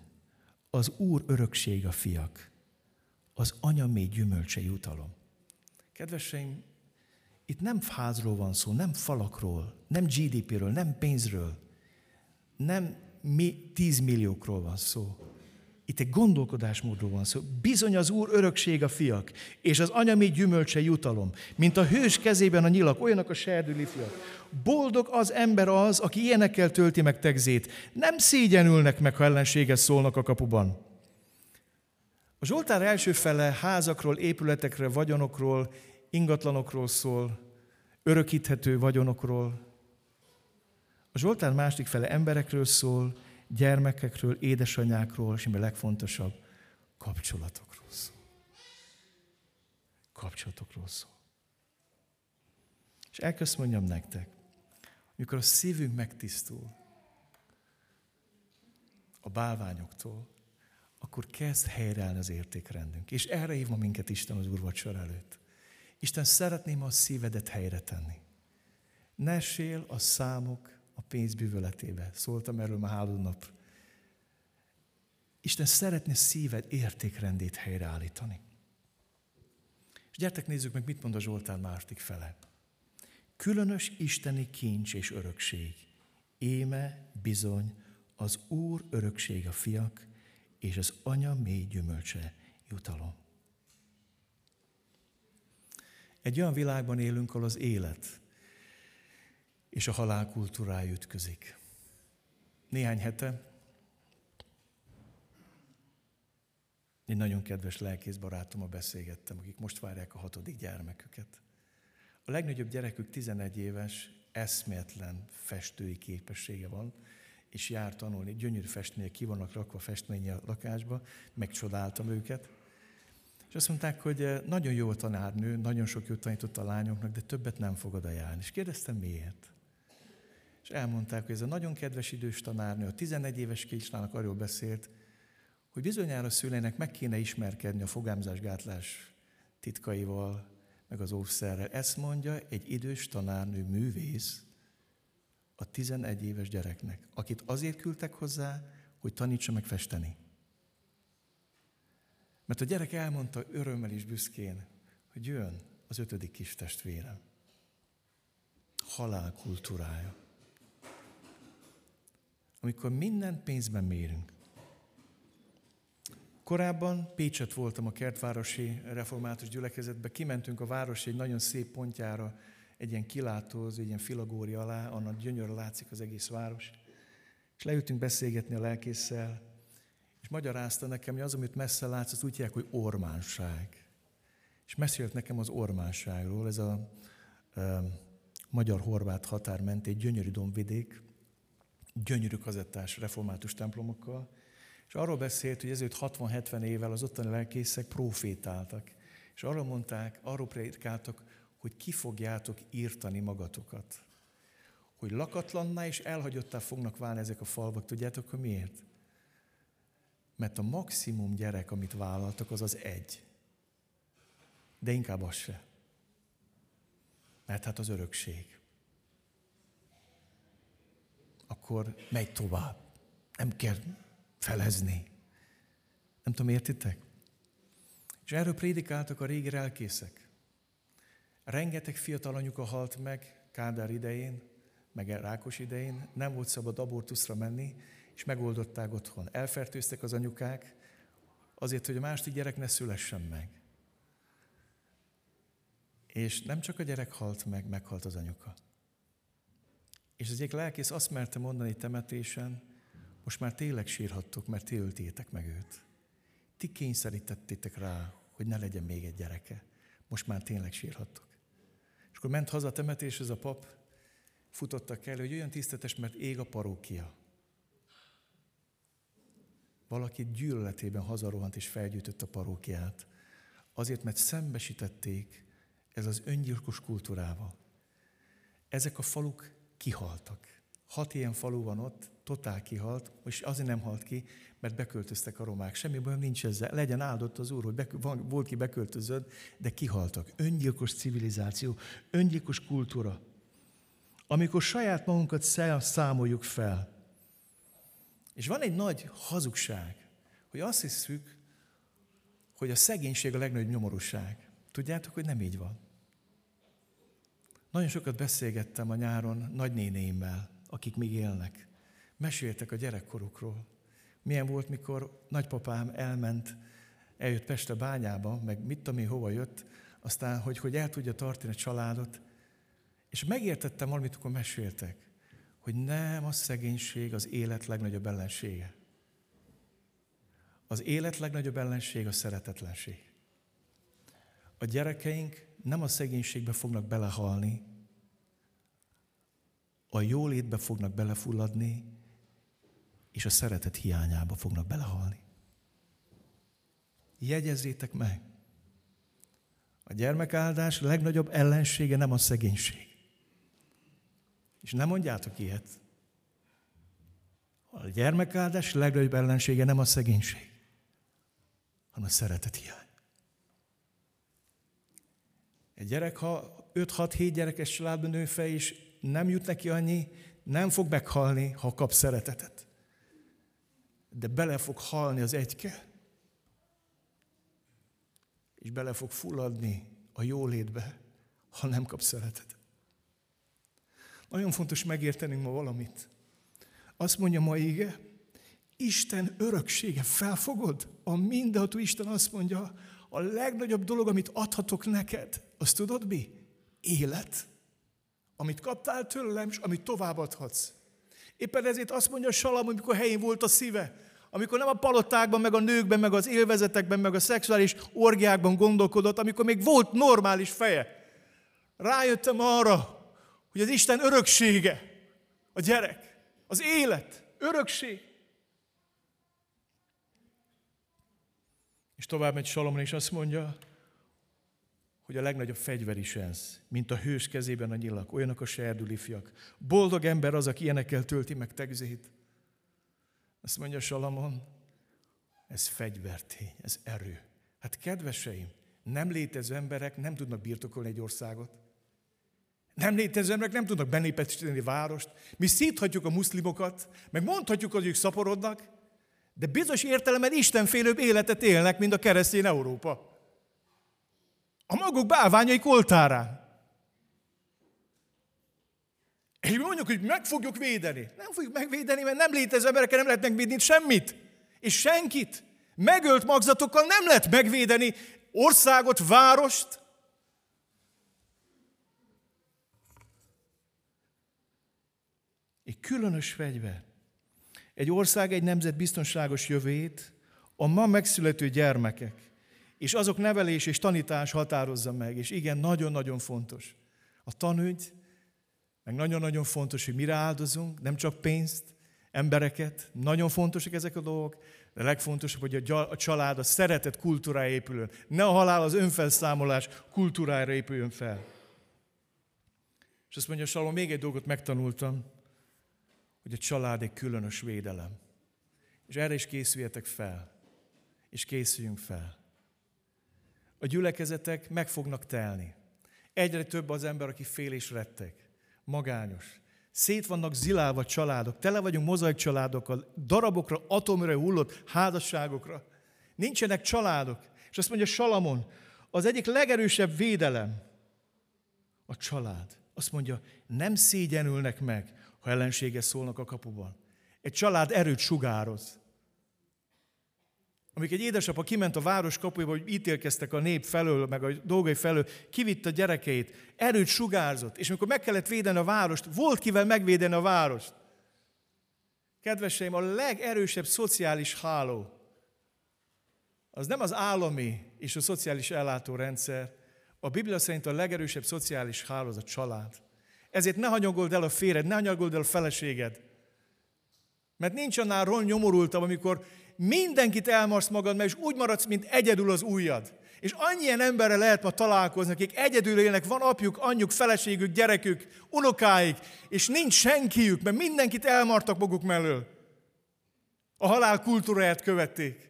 az Úr örökség a fiak, az anya mély gyümölcse jutalom. Kedveseim, itt nem házról van szó, nem falakról, nem GDP-ről, nem pénzről, nem mi, tízmilliókról van szó, itt egy gondolkodásmódról van szó. Bizony az Úr örökség a fiak, és az anyami gyümölcse jutalom, mint a hős kezében a nyilak, olyanok a serdüli fiak. Boldog az ember az, aki ilyenekkel tölti meg tegzét. Nem szégyenülnek meg, ha ellenséges szólnak a kapuban. A Zsoltár első fele házakról, épületekről, vagyonokról, ingatlanokról szól, örökíthető vagyonokról. A Zsoltár másik fele emberekről szól, gyermekekről, édesanyákról, és ami legfontosabb, kapcsolatokról szól. Kapcsolatokról szól. És elközt mondjam nektek, amikor a szívünk megtisztul a bálványoktól, akkor kezd helyreállni az értékrendünk. És erre hív minket Isten az úrvacsor előtt. Isten szeretném a szívedet helyre tenni. Ne sél a számok a pénz bűvöletébe. Szóltam erről már három nap. Isten szeretne szíved értékrendét helyreállítani. És gyertek nézzük meg, mit mond a Zsoltár másik fele. Különös isteni kincs és örökség. Éme bizony az Úr örökség a fiak, és az anya mély gyümölcse jutalom. Egy olyan világban élünk, ahol az élet és a halál kultúrája ütközik. Néhány hete egy nagyon kedves lelkész barátommal beszélgettem, akik most várják a hatodik gyermeküket. A legnagyobb gyerekük 11 éves, eszméletlen festői képessége van, és jár tanulni. Gyönyörű festmények ki vannak rakva festménye a lakásba, megcsodáltam őket. És azt mondták, hogy eh, nagyon jó a tanárnő, nagyon sok jót tanított a lányoknak, de többet nem fog oda. És kérdeztem, miért? És elmondták, hogy ez a nagyon kedves idős tanárnő, a 11 éves kislának arról beszélt, hogy bizonyára a szüleinek meg kéne ismerkedni a fogámzásgátlás titkaival, meg az óvszerrel. Ezt mondja egy idős tanárnő, művész a 11 éves gyereknek, akit azért küldtek hozzá, hogy tanítsa meg festeni. Mert a gyerek elmondta örömmel is büszkén, hogy jön az ötödik kis testvérem. Halál kultúrája. Amikor minden pénzben mérünk, Korábban Pécset voltam a Kertvárosi Református Gyülekezetbe, kimentünk a város egy nagyon szép pontjára, egy ilyen kilátóz, egy ilyen filagóri alá, annak gyönyörű látszik az egész város. És leültünk beszélgetni a lelkésszel, és magyarázta nekem, hogy az, amit messze látsz, az úgy hívják, hogy ormánság. És mesélt nekem az ormánságról, ez a e, magyar-horvát határ mentén gyönyörű dombvidék, gyönyörű kazettás református templomokkal, és arról beszélt, hogy ezért 60-70 évvel az ottani lelkészek profétáltak. És arról mondták, arról prédikáltak, hogy ki fogjátok írtani magatokat. Hogy lakatlanná és elhagyottá fognak válni ezek a falvak. Tudjátok, hogy miért? Mert a maximum gyerek, amit vállaltak, az az egy. De inkább az se. Mert hát az örökség. Akkor megy tovább. Nem kell felezni. Nem tudom, értitek? És erről prédikáltak a régi elkészek. Rengeteg fiatal anyuka halt meg Kádár idején, meg Rákos idején, nem volt szabad abortuszra menni, és megoldották otthon. Elfertőztek az anyukák, azért, hogy a második gyerek ne szülessen meg. És nem csak a gyerek halt meg, meghalt az anyuka. És az egyik lelkész azt merte mondani temetésen, most már tényleg sírhattok, mert ti öltétek meg őt. Ti kényszerítettétek rá, hogy ne legyen még egy gyereke. Most már tényleg sírhattok. És akkor ment haza a temetéshez a pap, futottak el, hogy olyan tisztetes, mert ég a parókia. Valaki gyűlöletében hazarohant és felgyűjtött a parókiát. Azért, mert szembesítették ez az öngyilkos kultúrával. Ezek a faluk kihaltak. Hat ilyen falu van ott, totál kihalt, és azért nem halt ki, mert beköltöztek a romák. Semmi bajom nincs ezzel. Legyen áldott az Úr, hogy be, van, volt ki beköltözött, de kihaltak. Öngyilkos civilizáció, öngyilkos kultúra. Amikor saját magunkat számoljuk fel. És van egy nagy hazugság, hogy azt hiszük, hogy a szegénység a legnagyobb nyomorúság. Tudjátok, hogy nem így van. Nagyon sokat beszélgettem a nyáron nagynénéimmel, akik még élnek meséltek a gyerekkorukról. Milyen volt, mikor nagypapám elment, eljött Peste bányába, meg mit tudom én, hova jött, aztán, hogy, hogy el tudja tartani a családot. És megértettem valamit, amikor meséltek, hogy nem a szegénység az élet legnagyobb ellensége. Az élet legnagyobb ellenség a szeretetlenség. A gyerekeink nem a szegénységbe fognak belehalni, a jólétbe fognak belefulladni, és a szeretet hiányába fognak belehalni. Jegyezzétek meg, a gyermekáldás legnagyobb ellensége nem a szegénység. És nem mondjátok ilyet. A gyermekáldás legnagyobb ellensége nem a szegénység, hanem a szeretet hiány. Egy gyerek, ha 5-6-7 gyerekes családban nő fel, és nem jut neki annyi, nem fog meghalni, ha kap szeretetet de bele fog halni az egyke, és bele fog fulladni a jólétbe, ha nem kap szeretetet. Nagyon fontos megértenünk ma valamit. Azt mondja ma ége, Isten öröksége, felfogod? A mindenható Isten azt mondja, a legnagyobb dolog, amit adhatok neked, azt tudod mi? Élet. Amit kaptál tőlem, és amit továbbadhatsz. Éppen ezért azt mondja Salam, amikor helyén volt a szíve, amikor nem a palotákban, meg a nőkben, meg az élvezetekben, meg a szexuális orgiákban gondolkodott, amikor még volt normális feje. Rájöttem arra, hogy az Isten öröksége, a gyerek, az élet, örökség. És tovább megy Salomon, és azt mondja, hogy a legnagyobb fegyver is ez, mint a hős kezében a nyilak, olyanok a serdül ifjak. Boldog ember az, aki ilyenekkel tölti meg tegzét. Azt mondja Salamon, ez fegyvertény, ez erő. Hát kedveseim, nem létező emberek nem tudnak birtokolni egy országot. Nem létező emberek nem tudnak benépesíteni várost. Mi szíthatjuk a muszlimokat, meg mondhatjuk, hogy ők szaporodnak, de bizonyos értelemben istenfélőbb életet élnek, mint a keresztény Európa. A maguk bálványai koltárán. És mondjuk, hogy meg fogjuk védeni. Nem fogjuk megvédeni, mert nem létező emberekkel nem lehet megvédeni semmit. És senkit. Megölt magzatokkal nem lehet megvédeni országot, várost. Egy különös fegyver. Egy ország, egy nemzet biztonságos jövőjét a ma megszülető gyermekek és azok nevelés és tanítás határozza meg. És igen, nagyon-nagyon fontos. A tanügy, meg nagyon-nagyon fontos, hogy mire áldozunk, nem csak pénzt, embereket, nagyon fontosak ezek a dolgok, de legfontosabb, hogy a család a szeretet kultúrája épülön. Ne a halál az önfelszámolás kultúrájára épüljön fel. És azt mondja Salom, még egy dolgot megtanultam, hogy a család egy különös védelem. És erre is készüljetek fel. És készüljünk fel. A gyülekezetek meg fognak telni. Egyre több az ember, aki fél és rettek. Magányos. Szét vannak zilálva családok, tele vagyunk mozaik családokkal, darabokra, atomra hullott házasságokra. Nincsenek családok. És azt mondja Salamon, az egyik legerősebb védelem a család. Azt mondja, nem szégyenülnek meg, ha ellensége szólnak a kapuban. Egy család erőt sugároz. Amikor egy édesapa kiment a város kapujába, hogy ítélkeztek a nép felől, meg a dolgai felől, kivitt a gyerekeit, erőt sugárzott, és amikor meg kellett védeni a várost, volt kivel megvédeni a várost. Kedveseim, a legerősebb szociális háló, az nem az állami és a szociális ellátórendszer, a Biblia szerint a legerősebb szociális háló az a család. Ezért ne hanyagold el a féred, ne hanyagold el a feleséged. Mert nincs annál ron nyomorultabb, amikor mindenkit elmarsz magad, mert és úgy maradsz, mint egyedül az ujjad. És annyien emberre lehet ma találkozni, akik egyedül élnek, van apjuk, anyjuk, feleségük, gyerekük, unokáik, és nincs senkiük, mert mindenkit elmartak maguk mellől. A halál kultúráját követték.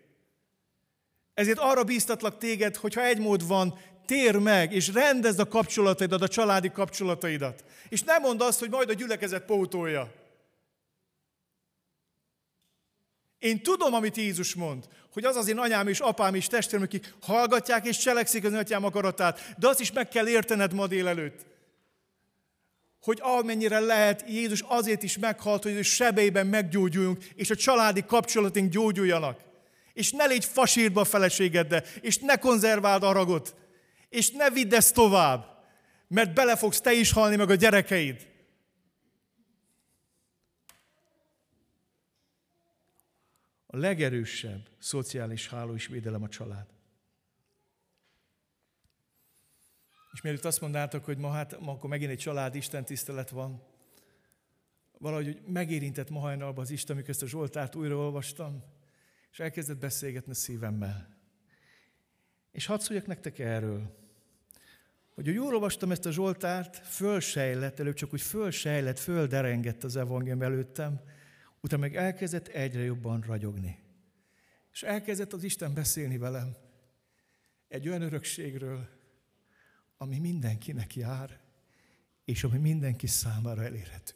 Ezért arra bíztatlak téged, hogy ha egy mód van, tér meg, és rendezd a kapcsolataidat, a családi kapcsolataidat. És nem mondd azt, hogy majd a gyülekezet pótolja. Én tudom, amit Jézus mond, hogy az az én anyám és apám és testvérem, akik hallgatják és cselekszik az atyám akaratát, de azt is meg kell értened ma délelőtt, hogy amennyire lehet, Jézus azért is meghalt, hogy ő sebeiben meggyógyuljunk, és a családi kapcsolatunk gyógyuljanak. És ne légy fasírba a feleségeddel, és ne konzerváld aragot, és ne vidd ezt tovább, mert bele fogsz te is halni, meg a gyerekeid. A legerősebb szociális háló és védelem a család. És mielőtt azt mondtátok, hogy ma, hát, ma akkor megint egy család Isten tisztelet van, valahogy megérintett ma hajnalban az Isten, amikor ezt a Zsoltárt újra olvastam, és elkezdett beszélgetni szívemmel. És hadd szóljak nektek erről, hogy úgy olvastam ezt a Zsoltárt, fölsejlett, előbb csak úgy fölsejlett, földerengett az evangélium előttem, Utána meg elkezdett egyre jobban ragyogni. És elkezdett az Isten beszélni velem egy olyan örökségről, ami mindenkinek jár, és ami mindenki számára elérhető.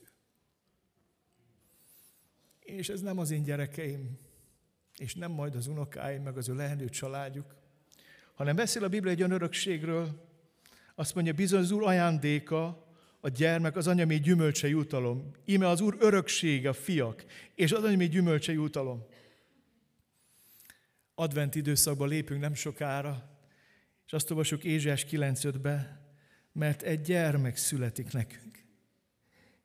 És ez nem az én gyerekeim, és nem majd az unokáim, meg az ő lehető családjuk, hanem beszél a Biblia egy olyan örökségről, azt mondja, bizony az Úr ajándéka, a gyermek az anyami gyümölcse jutalom. Íme az Úr öröksége, a fiak, és az anyami gyümölcse jutalom. Advent időszakban lépünk nem sokára, és azt olvasjuk Ézsás 9.5-be, mert egy gyermek születik nekünk.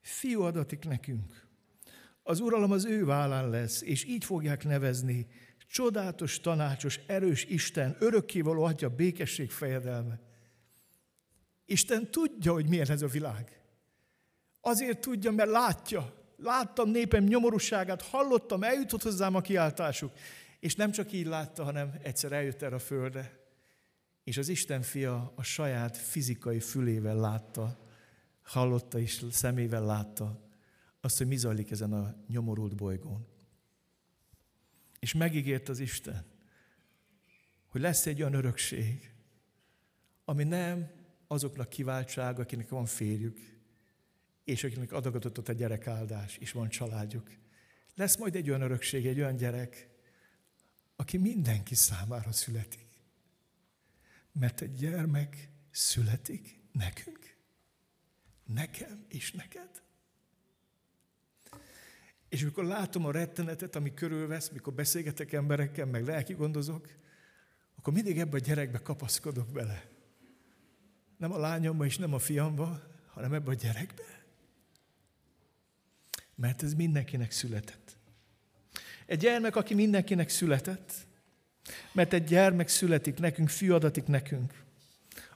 Fiú adatik nekünk. Az uralom az ő vállán lesz, és így fogják nevezni, csodálatos, tanácsos, erős Isten, örökkévaló atya, békesség fejedelme. Isten tudja, hogy milyen ez a világ. Azért tudja, mert látja. Láttam népem nyomorúságát, hallottam, eljutott hozzám a kiáltásuk. És nem csak így látta, hanem egyszer eljött erre a földre. És az Isten fia a saját fizikai fülével látta, hallotta és szemével látta azt, hogy mi zajlik ezen a nyomorult bolygón. És megígért az Isten, hogy lesz egy olyan örökség, ami nem azoknak kiváltság, akinek van férjük, és akinek adagatott a gyerekáldás, és van családjuk. Lesz majd egy olyan örökség, egy olyan gyerek, aki mindenki számára születik. Mert egy gyermek születik nekünk. Nekem és neked. És amikor látom a rettenetet, ami körülvesz, mikor beszélgetek emberekkel, meg lelki gondozok, akkor mindig ebbe a gyerekbe kapaszkodok bele. Nem a lányomba és nem a fiamba, hanem ebbe a gyerekbe. Mert ez mindenkinek született. Egy gyermek, aki mindenkinek született, mert egy gyermek születik nekünk, fiú adatik nekünk.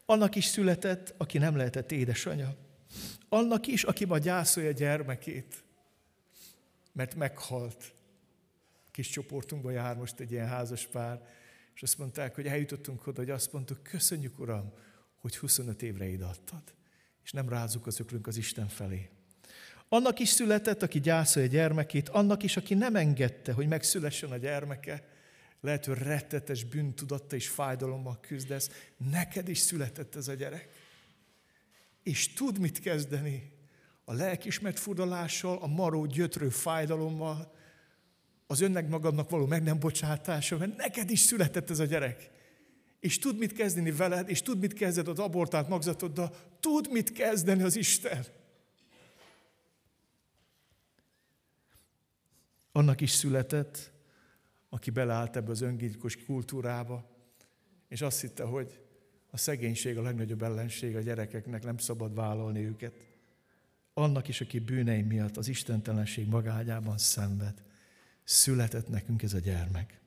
Annak is született, aki nem lehetett édesanyja. Annak is, aki ma gyászolja gyermekét, mert meghalt. Kis csoportunkban jár most egy ilyen házas pár, és azt mondták, hogy eljutottunk oda, hogy azt mondtuk, köszönjük Uram, hogy 25 évre ide adtad, és nem rázuk az öklünk az Isten felé. Annak is született, aki gyászolja a gyermekét, annak is, aki nem engedte, hogy megszülessen a gyermeke, lehet, hogy rettetes bűntudatta és fájdalommal küzdesz, neked is született ez a gyerek. És tud mit kezdeni a lelkismert fudalással, a maró gyötrő fájdalommal, az önnek magadnak való meg nem bocsátása, mert neked is született ez a gyerek. És tud mit kezdeni veled, és tud mit kezdeni az abortált magzatoddal, tud mit kezdeni az Isten. Annak is született, aki beleállt ebbe az öngyilkos kultúrába, és azt hitte, hogy a szegénység a legnagyobb ellenség a gyerekeknek, nem szabad vállalni őket. Annak is, aki bűnei miatt az istentelenség magágyában szenved, született nekünk ez a gyermek.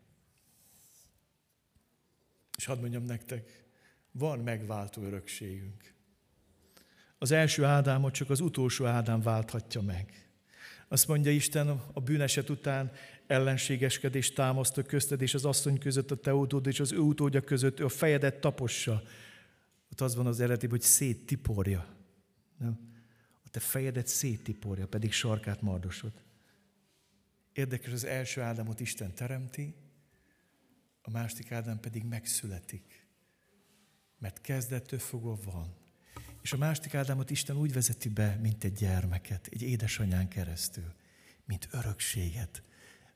És hadd mondjam nektek, van megváltó örökségünk. Az első Ádámot csak az utolsó Ádám válthatja meg. Azt mondja Isten a bűneset után, ellenségeskedés támasztok közted és az asszony között, a te utód és az ő utódja között, ő a fejedet tapossa. Ott az van az eredeti, hogy széttiporja. Nem? A te fejedet széttiporja, pedig sarkát mardosod. Érdekes, az első Ádámot Isten teremti, a másik Ádám pedig megszületik. Mert kezdettől fogva van. És a másik Ádámot Isten úgy vezeti be, mint egy gyermeket, egy édesanyán keresztül, mint örökséget.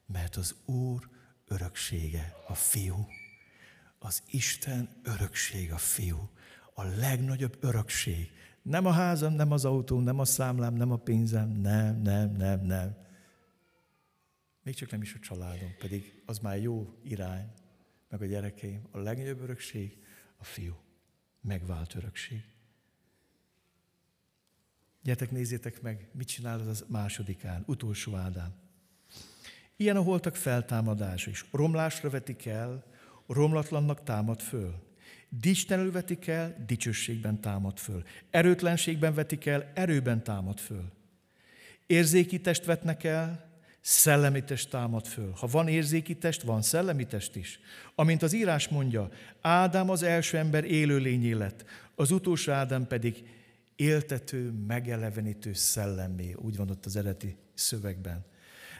Mert az Úr öröksége a fiú. Az Isten örökség a fiú. A legnagyobb örökség. Nem a házam, nem az autóm, nem a számlám, nem a pénzem, nem, nem, nem, nem. Még csak nem is a családom, pedig az már jó irány. Meg a gyerekeim. A legnagyobb örökség a fiú. Megvált örökség. Gyertek, nézzétek meg, mit csinál az a másodikán, utolsó Ádám. Ilyen a holtak feltámadása is. Romlásra vetik el, romlatlannak támad föl. Dicstenül vetik el, dicsőségben támad föl. Erőtlenségben vetik el, erőben támad föl. Érzéki test vetnek el, szellemi test támad föl. Ha van érzéki test, van szellemi test is. Amint az írás mondja, Ádám az első ember élőlényé lett, az utolsó Ádám pedig éltető, megelevenítő szellemmé. Úgy van ott az eredeti szövegben.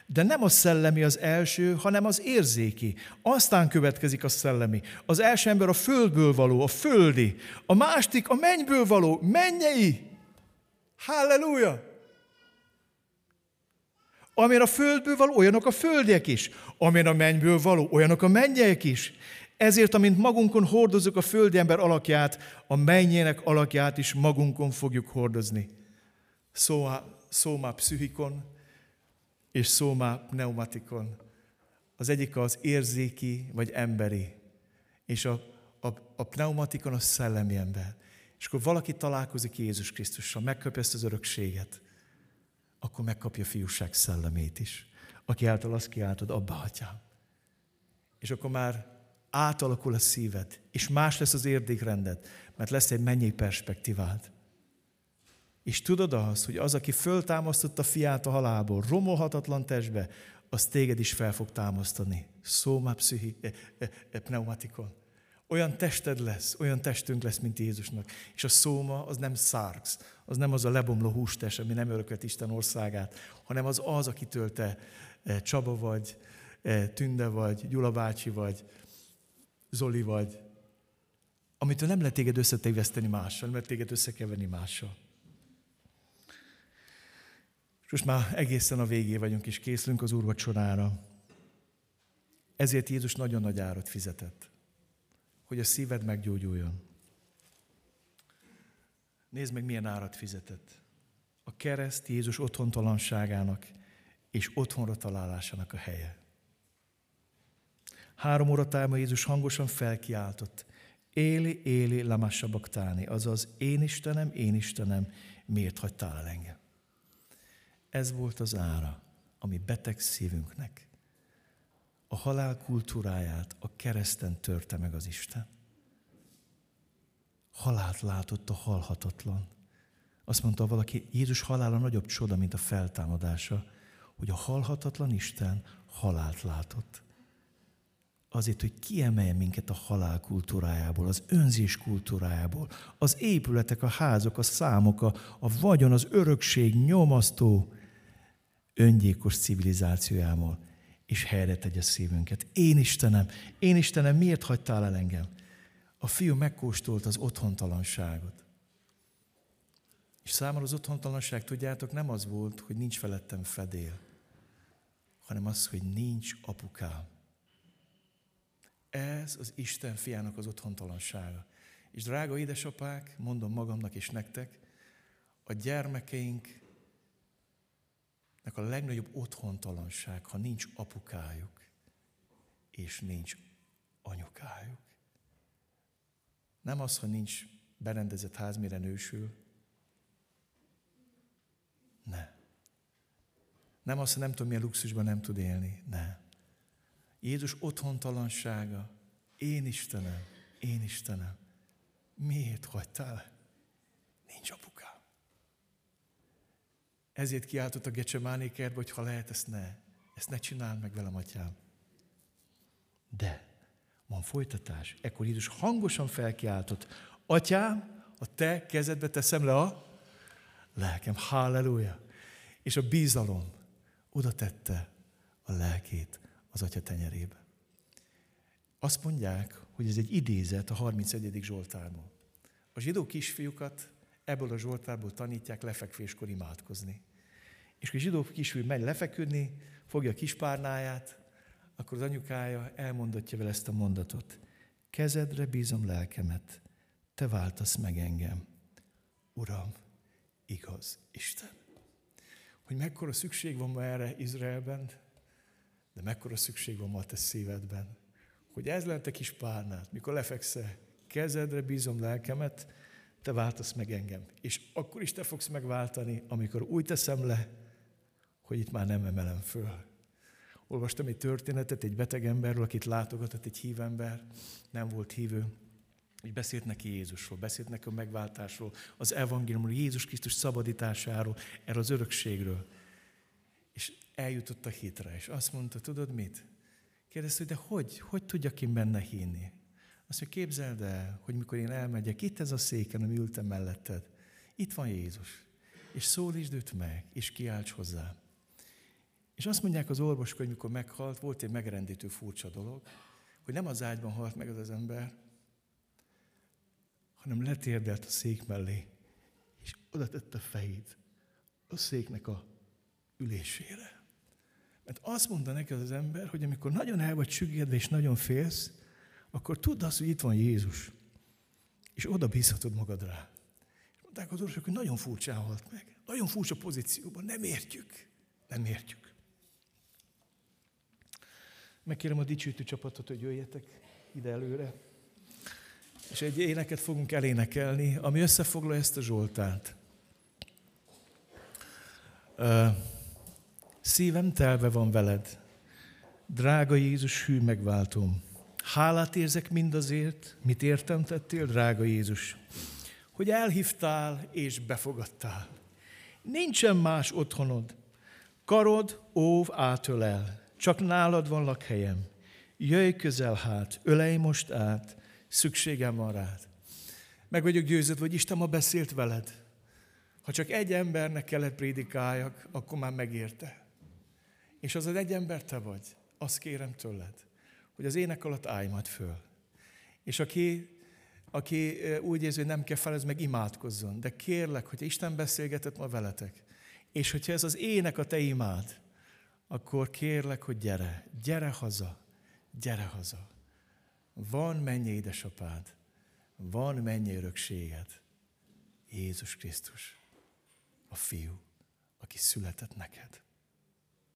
De nem a szellemi az első, hanem az érzéki. Aztán következik a szellemi. Az első ember a földből való, a földi. A másik a mennyből való, mennyei. Halleluja! Amilyen a földből való, olyanok a földiek is. Amilyen a mennyből való, olyanok a mennyek is. Ezért, amint magunkon hordozunk a földi ember alakját, a mennyének alakját is magunkon fogjuk hordozni. Szóma, szóma pszichikon és szóma pneumatikon. Az egyik az érzéki vagy emberi, és a, a, a pneumatikon a szellemi ember. És akkor valaki találkozik Jézus Krisztussal, megkapja ezt az örökséget, akkor megkapja a fiúság szellemét is, aki által azt kiáltod, abba atyám. És akkor már átalakul a szíved, és más lesz az érdékrended, mert lesz egy mennyi perspektívád. És tudod azt, hogy az, aki föltámasztotta fiát a halálból, romolhatatlan testbe, az téged is fel fog támasztani. Szóma pszichi, e, e, e, pneumatikon. Olyan tested lesz, olyan testünk lesz, mint Jézusnak. És a szóma az nem szárksz, az nem az a lebomló hústest, ami nem örökölt Isten országát, hanem az az, akitől te e, Csaba vagy, e, Tünde vagy, Gyula bácsi vagy, Zoli vagy, amitől nem lehet téged összetéveszteni mással, nem lehet téged összekeverni mással. És most már egészen a végé vagyunk, és készülünk az úrvacsorára. Ezért Jézus nagyon nagy árat fizetett, hogy a szíved meggyógyuljon. Nézd meg, milyen árat fizetett. A kereszt Jézus otthontalanságának és otthonra találásának a helye. Három óra tájban Jézus hangosan felkiáltott. Éli, éli, lamassabaktáni, azaz én Istenem, én Istenem, miért hagytál el engem? Ez volt az ára, ami beteg szívünknek. A halál kultúráját a kereszten törte meg az Isten. Halált látott a halhatatlan. Azt mondta valaki, Jézus halála nagyobb csoda, mint a feltámadása, hogy a halhatatlan Isten halált látott azért, hogy kiemelje minket a halál kultúrájából, az önzés kultúrájából, az épületek, a házak, a számok, a, a vagyon, az örökség nyomasztó, öngyékos civilizációjából, és helyre tegye szívünket. Én Istenem, én Istenem, miért hagytál el engem? A fiú megkóstolt az otthontalanságot. És számomra az otthontalanság, tudjátok, nem az volt, hogy nincs felettem fedél, hanem az, hogy nincs apukám. Ez az Isten fiának az otthontalansága. És drága édesapák, mondom magamnak és nektek, a gyermekeinknek a legnagyobb otthontalanság, ha nincs apukájuk, és nincs anyukájuk. Nem az, hogy nincs berendezett ház, mire nősül. Ne. Nem az, hogy nem tudom, milyen luxusban nem tud élni. Ne. Jézus otthontalansága. Én Istenem, én Istenem, miért hagytál? Nincs apukám. Ezért kiáltott a Gecsemáné kertbe, hogy ha lehet, ezt ne, ezt ne csináld meg velem, atyám. De van folytatás. Ekkor Jézus hangosan felkiáltott, atyám, a te kezedbe teszem le a lelkem. Halleluja. És a bízalom oda tette a lelkét az atya tenyerébe. Azt mondják, hogy ez egy idézet a 31. Zsoltárból. A zsidó kisfiúkat ebből a Zsoltárból tanítják lefekvéskor imádkozni. És a zsidó kisfiú megy lefeküdni, fogja a kispárnáját, akkor az anyukája elmondatja vele ezt a mondatot. Kezedre bízom lelkemet, te váltasz meg engem. Uram, igaz Isten. Hogy mekkora szükség van ma erre Izraelben, de mekkora szükség van ma a te szívedben, hogy ez lenne a kis párnád, mikor lefekszel, kezedre bízom lelkemet, te váltasz meg engem. És akkor is te fogsz megváltani, amikor úgy teszem le, hogy itt már nem emelem föl. Olvastam egy történetet egy beteg emberről, akit látogatott egy hívember, nem volt hívő, és beszélt neki Jézusról, beszélt neki a megváltásról, az evangéliumról, Jézus Krisztus szabadításáról, erről az örökségről. És eljutott a hitre, és azt mondta, tudod mit? Kérdezte, de hogy, hogy tudjak én benne hinni? Azt mondja, képzeld el, hogy mikor én elmegyek, itt ez a széken, ami ültem melletted, itt van Jézus, és szólítsd őt meg, és kiálts hozzá. És azt mondják az orvosok, hogy mikor meghalt, volt egy megrendítő furcsa dolog, hogy nem az ágyban halt meg az az ember, hanem letérdelt a szék mellé, és oda tette fejét a széknek a ülésére. Mert azt mondta neked az ember, hogy amikor nagyon el vagy sügedve és nagyon félsz, akkor tudd azt, hogy itt van Jézus. És oda bízhatod magad rá. És mondták az orvosok, hogy nagyon furcsán halt meg. Nagyon furcsa pozícióban. Nem értjük. Nem értjük. Megkérem a dicsőítő csapatot, hogy jöjjetek ide előre. És egy éneket fogunk elénekelni, ami összefoglalja ezt a Zsoltánt. Szívem telve van veled, drága Jézus hű megváltom. Hálát érzek mindazért, mit értem tettél, drága Jézus, hogy elhívtál és befogadtál. Nincsen más otthonod. Karod óv átölel, csak nálad van lakhelyem. Jöjj közel hát, ölej most át, szükségem van rád. Meg vagyok győződve, hogy Isten ma beszélt veled. Ha csak egy embernek kellett prédikáljak, akkor már megérte. És az az egy ember te vagy. Azt kérem tőled, hogy az ének alatt állj majd föl. És aki, aki úgy érzi, hogy nem kell fel, ez meg imádkozzon. De kérlek, hogy Isten beszélgetett ma veletek, és hogyha ez az ének a te imád, akkor kérlek, hogy gyere, gyere haza, gyere haza. Van mennyi édesapád, van mennyi örökséged. Jézus Krisztus, a fiú, aki született neked.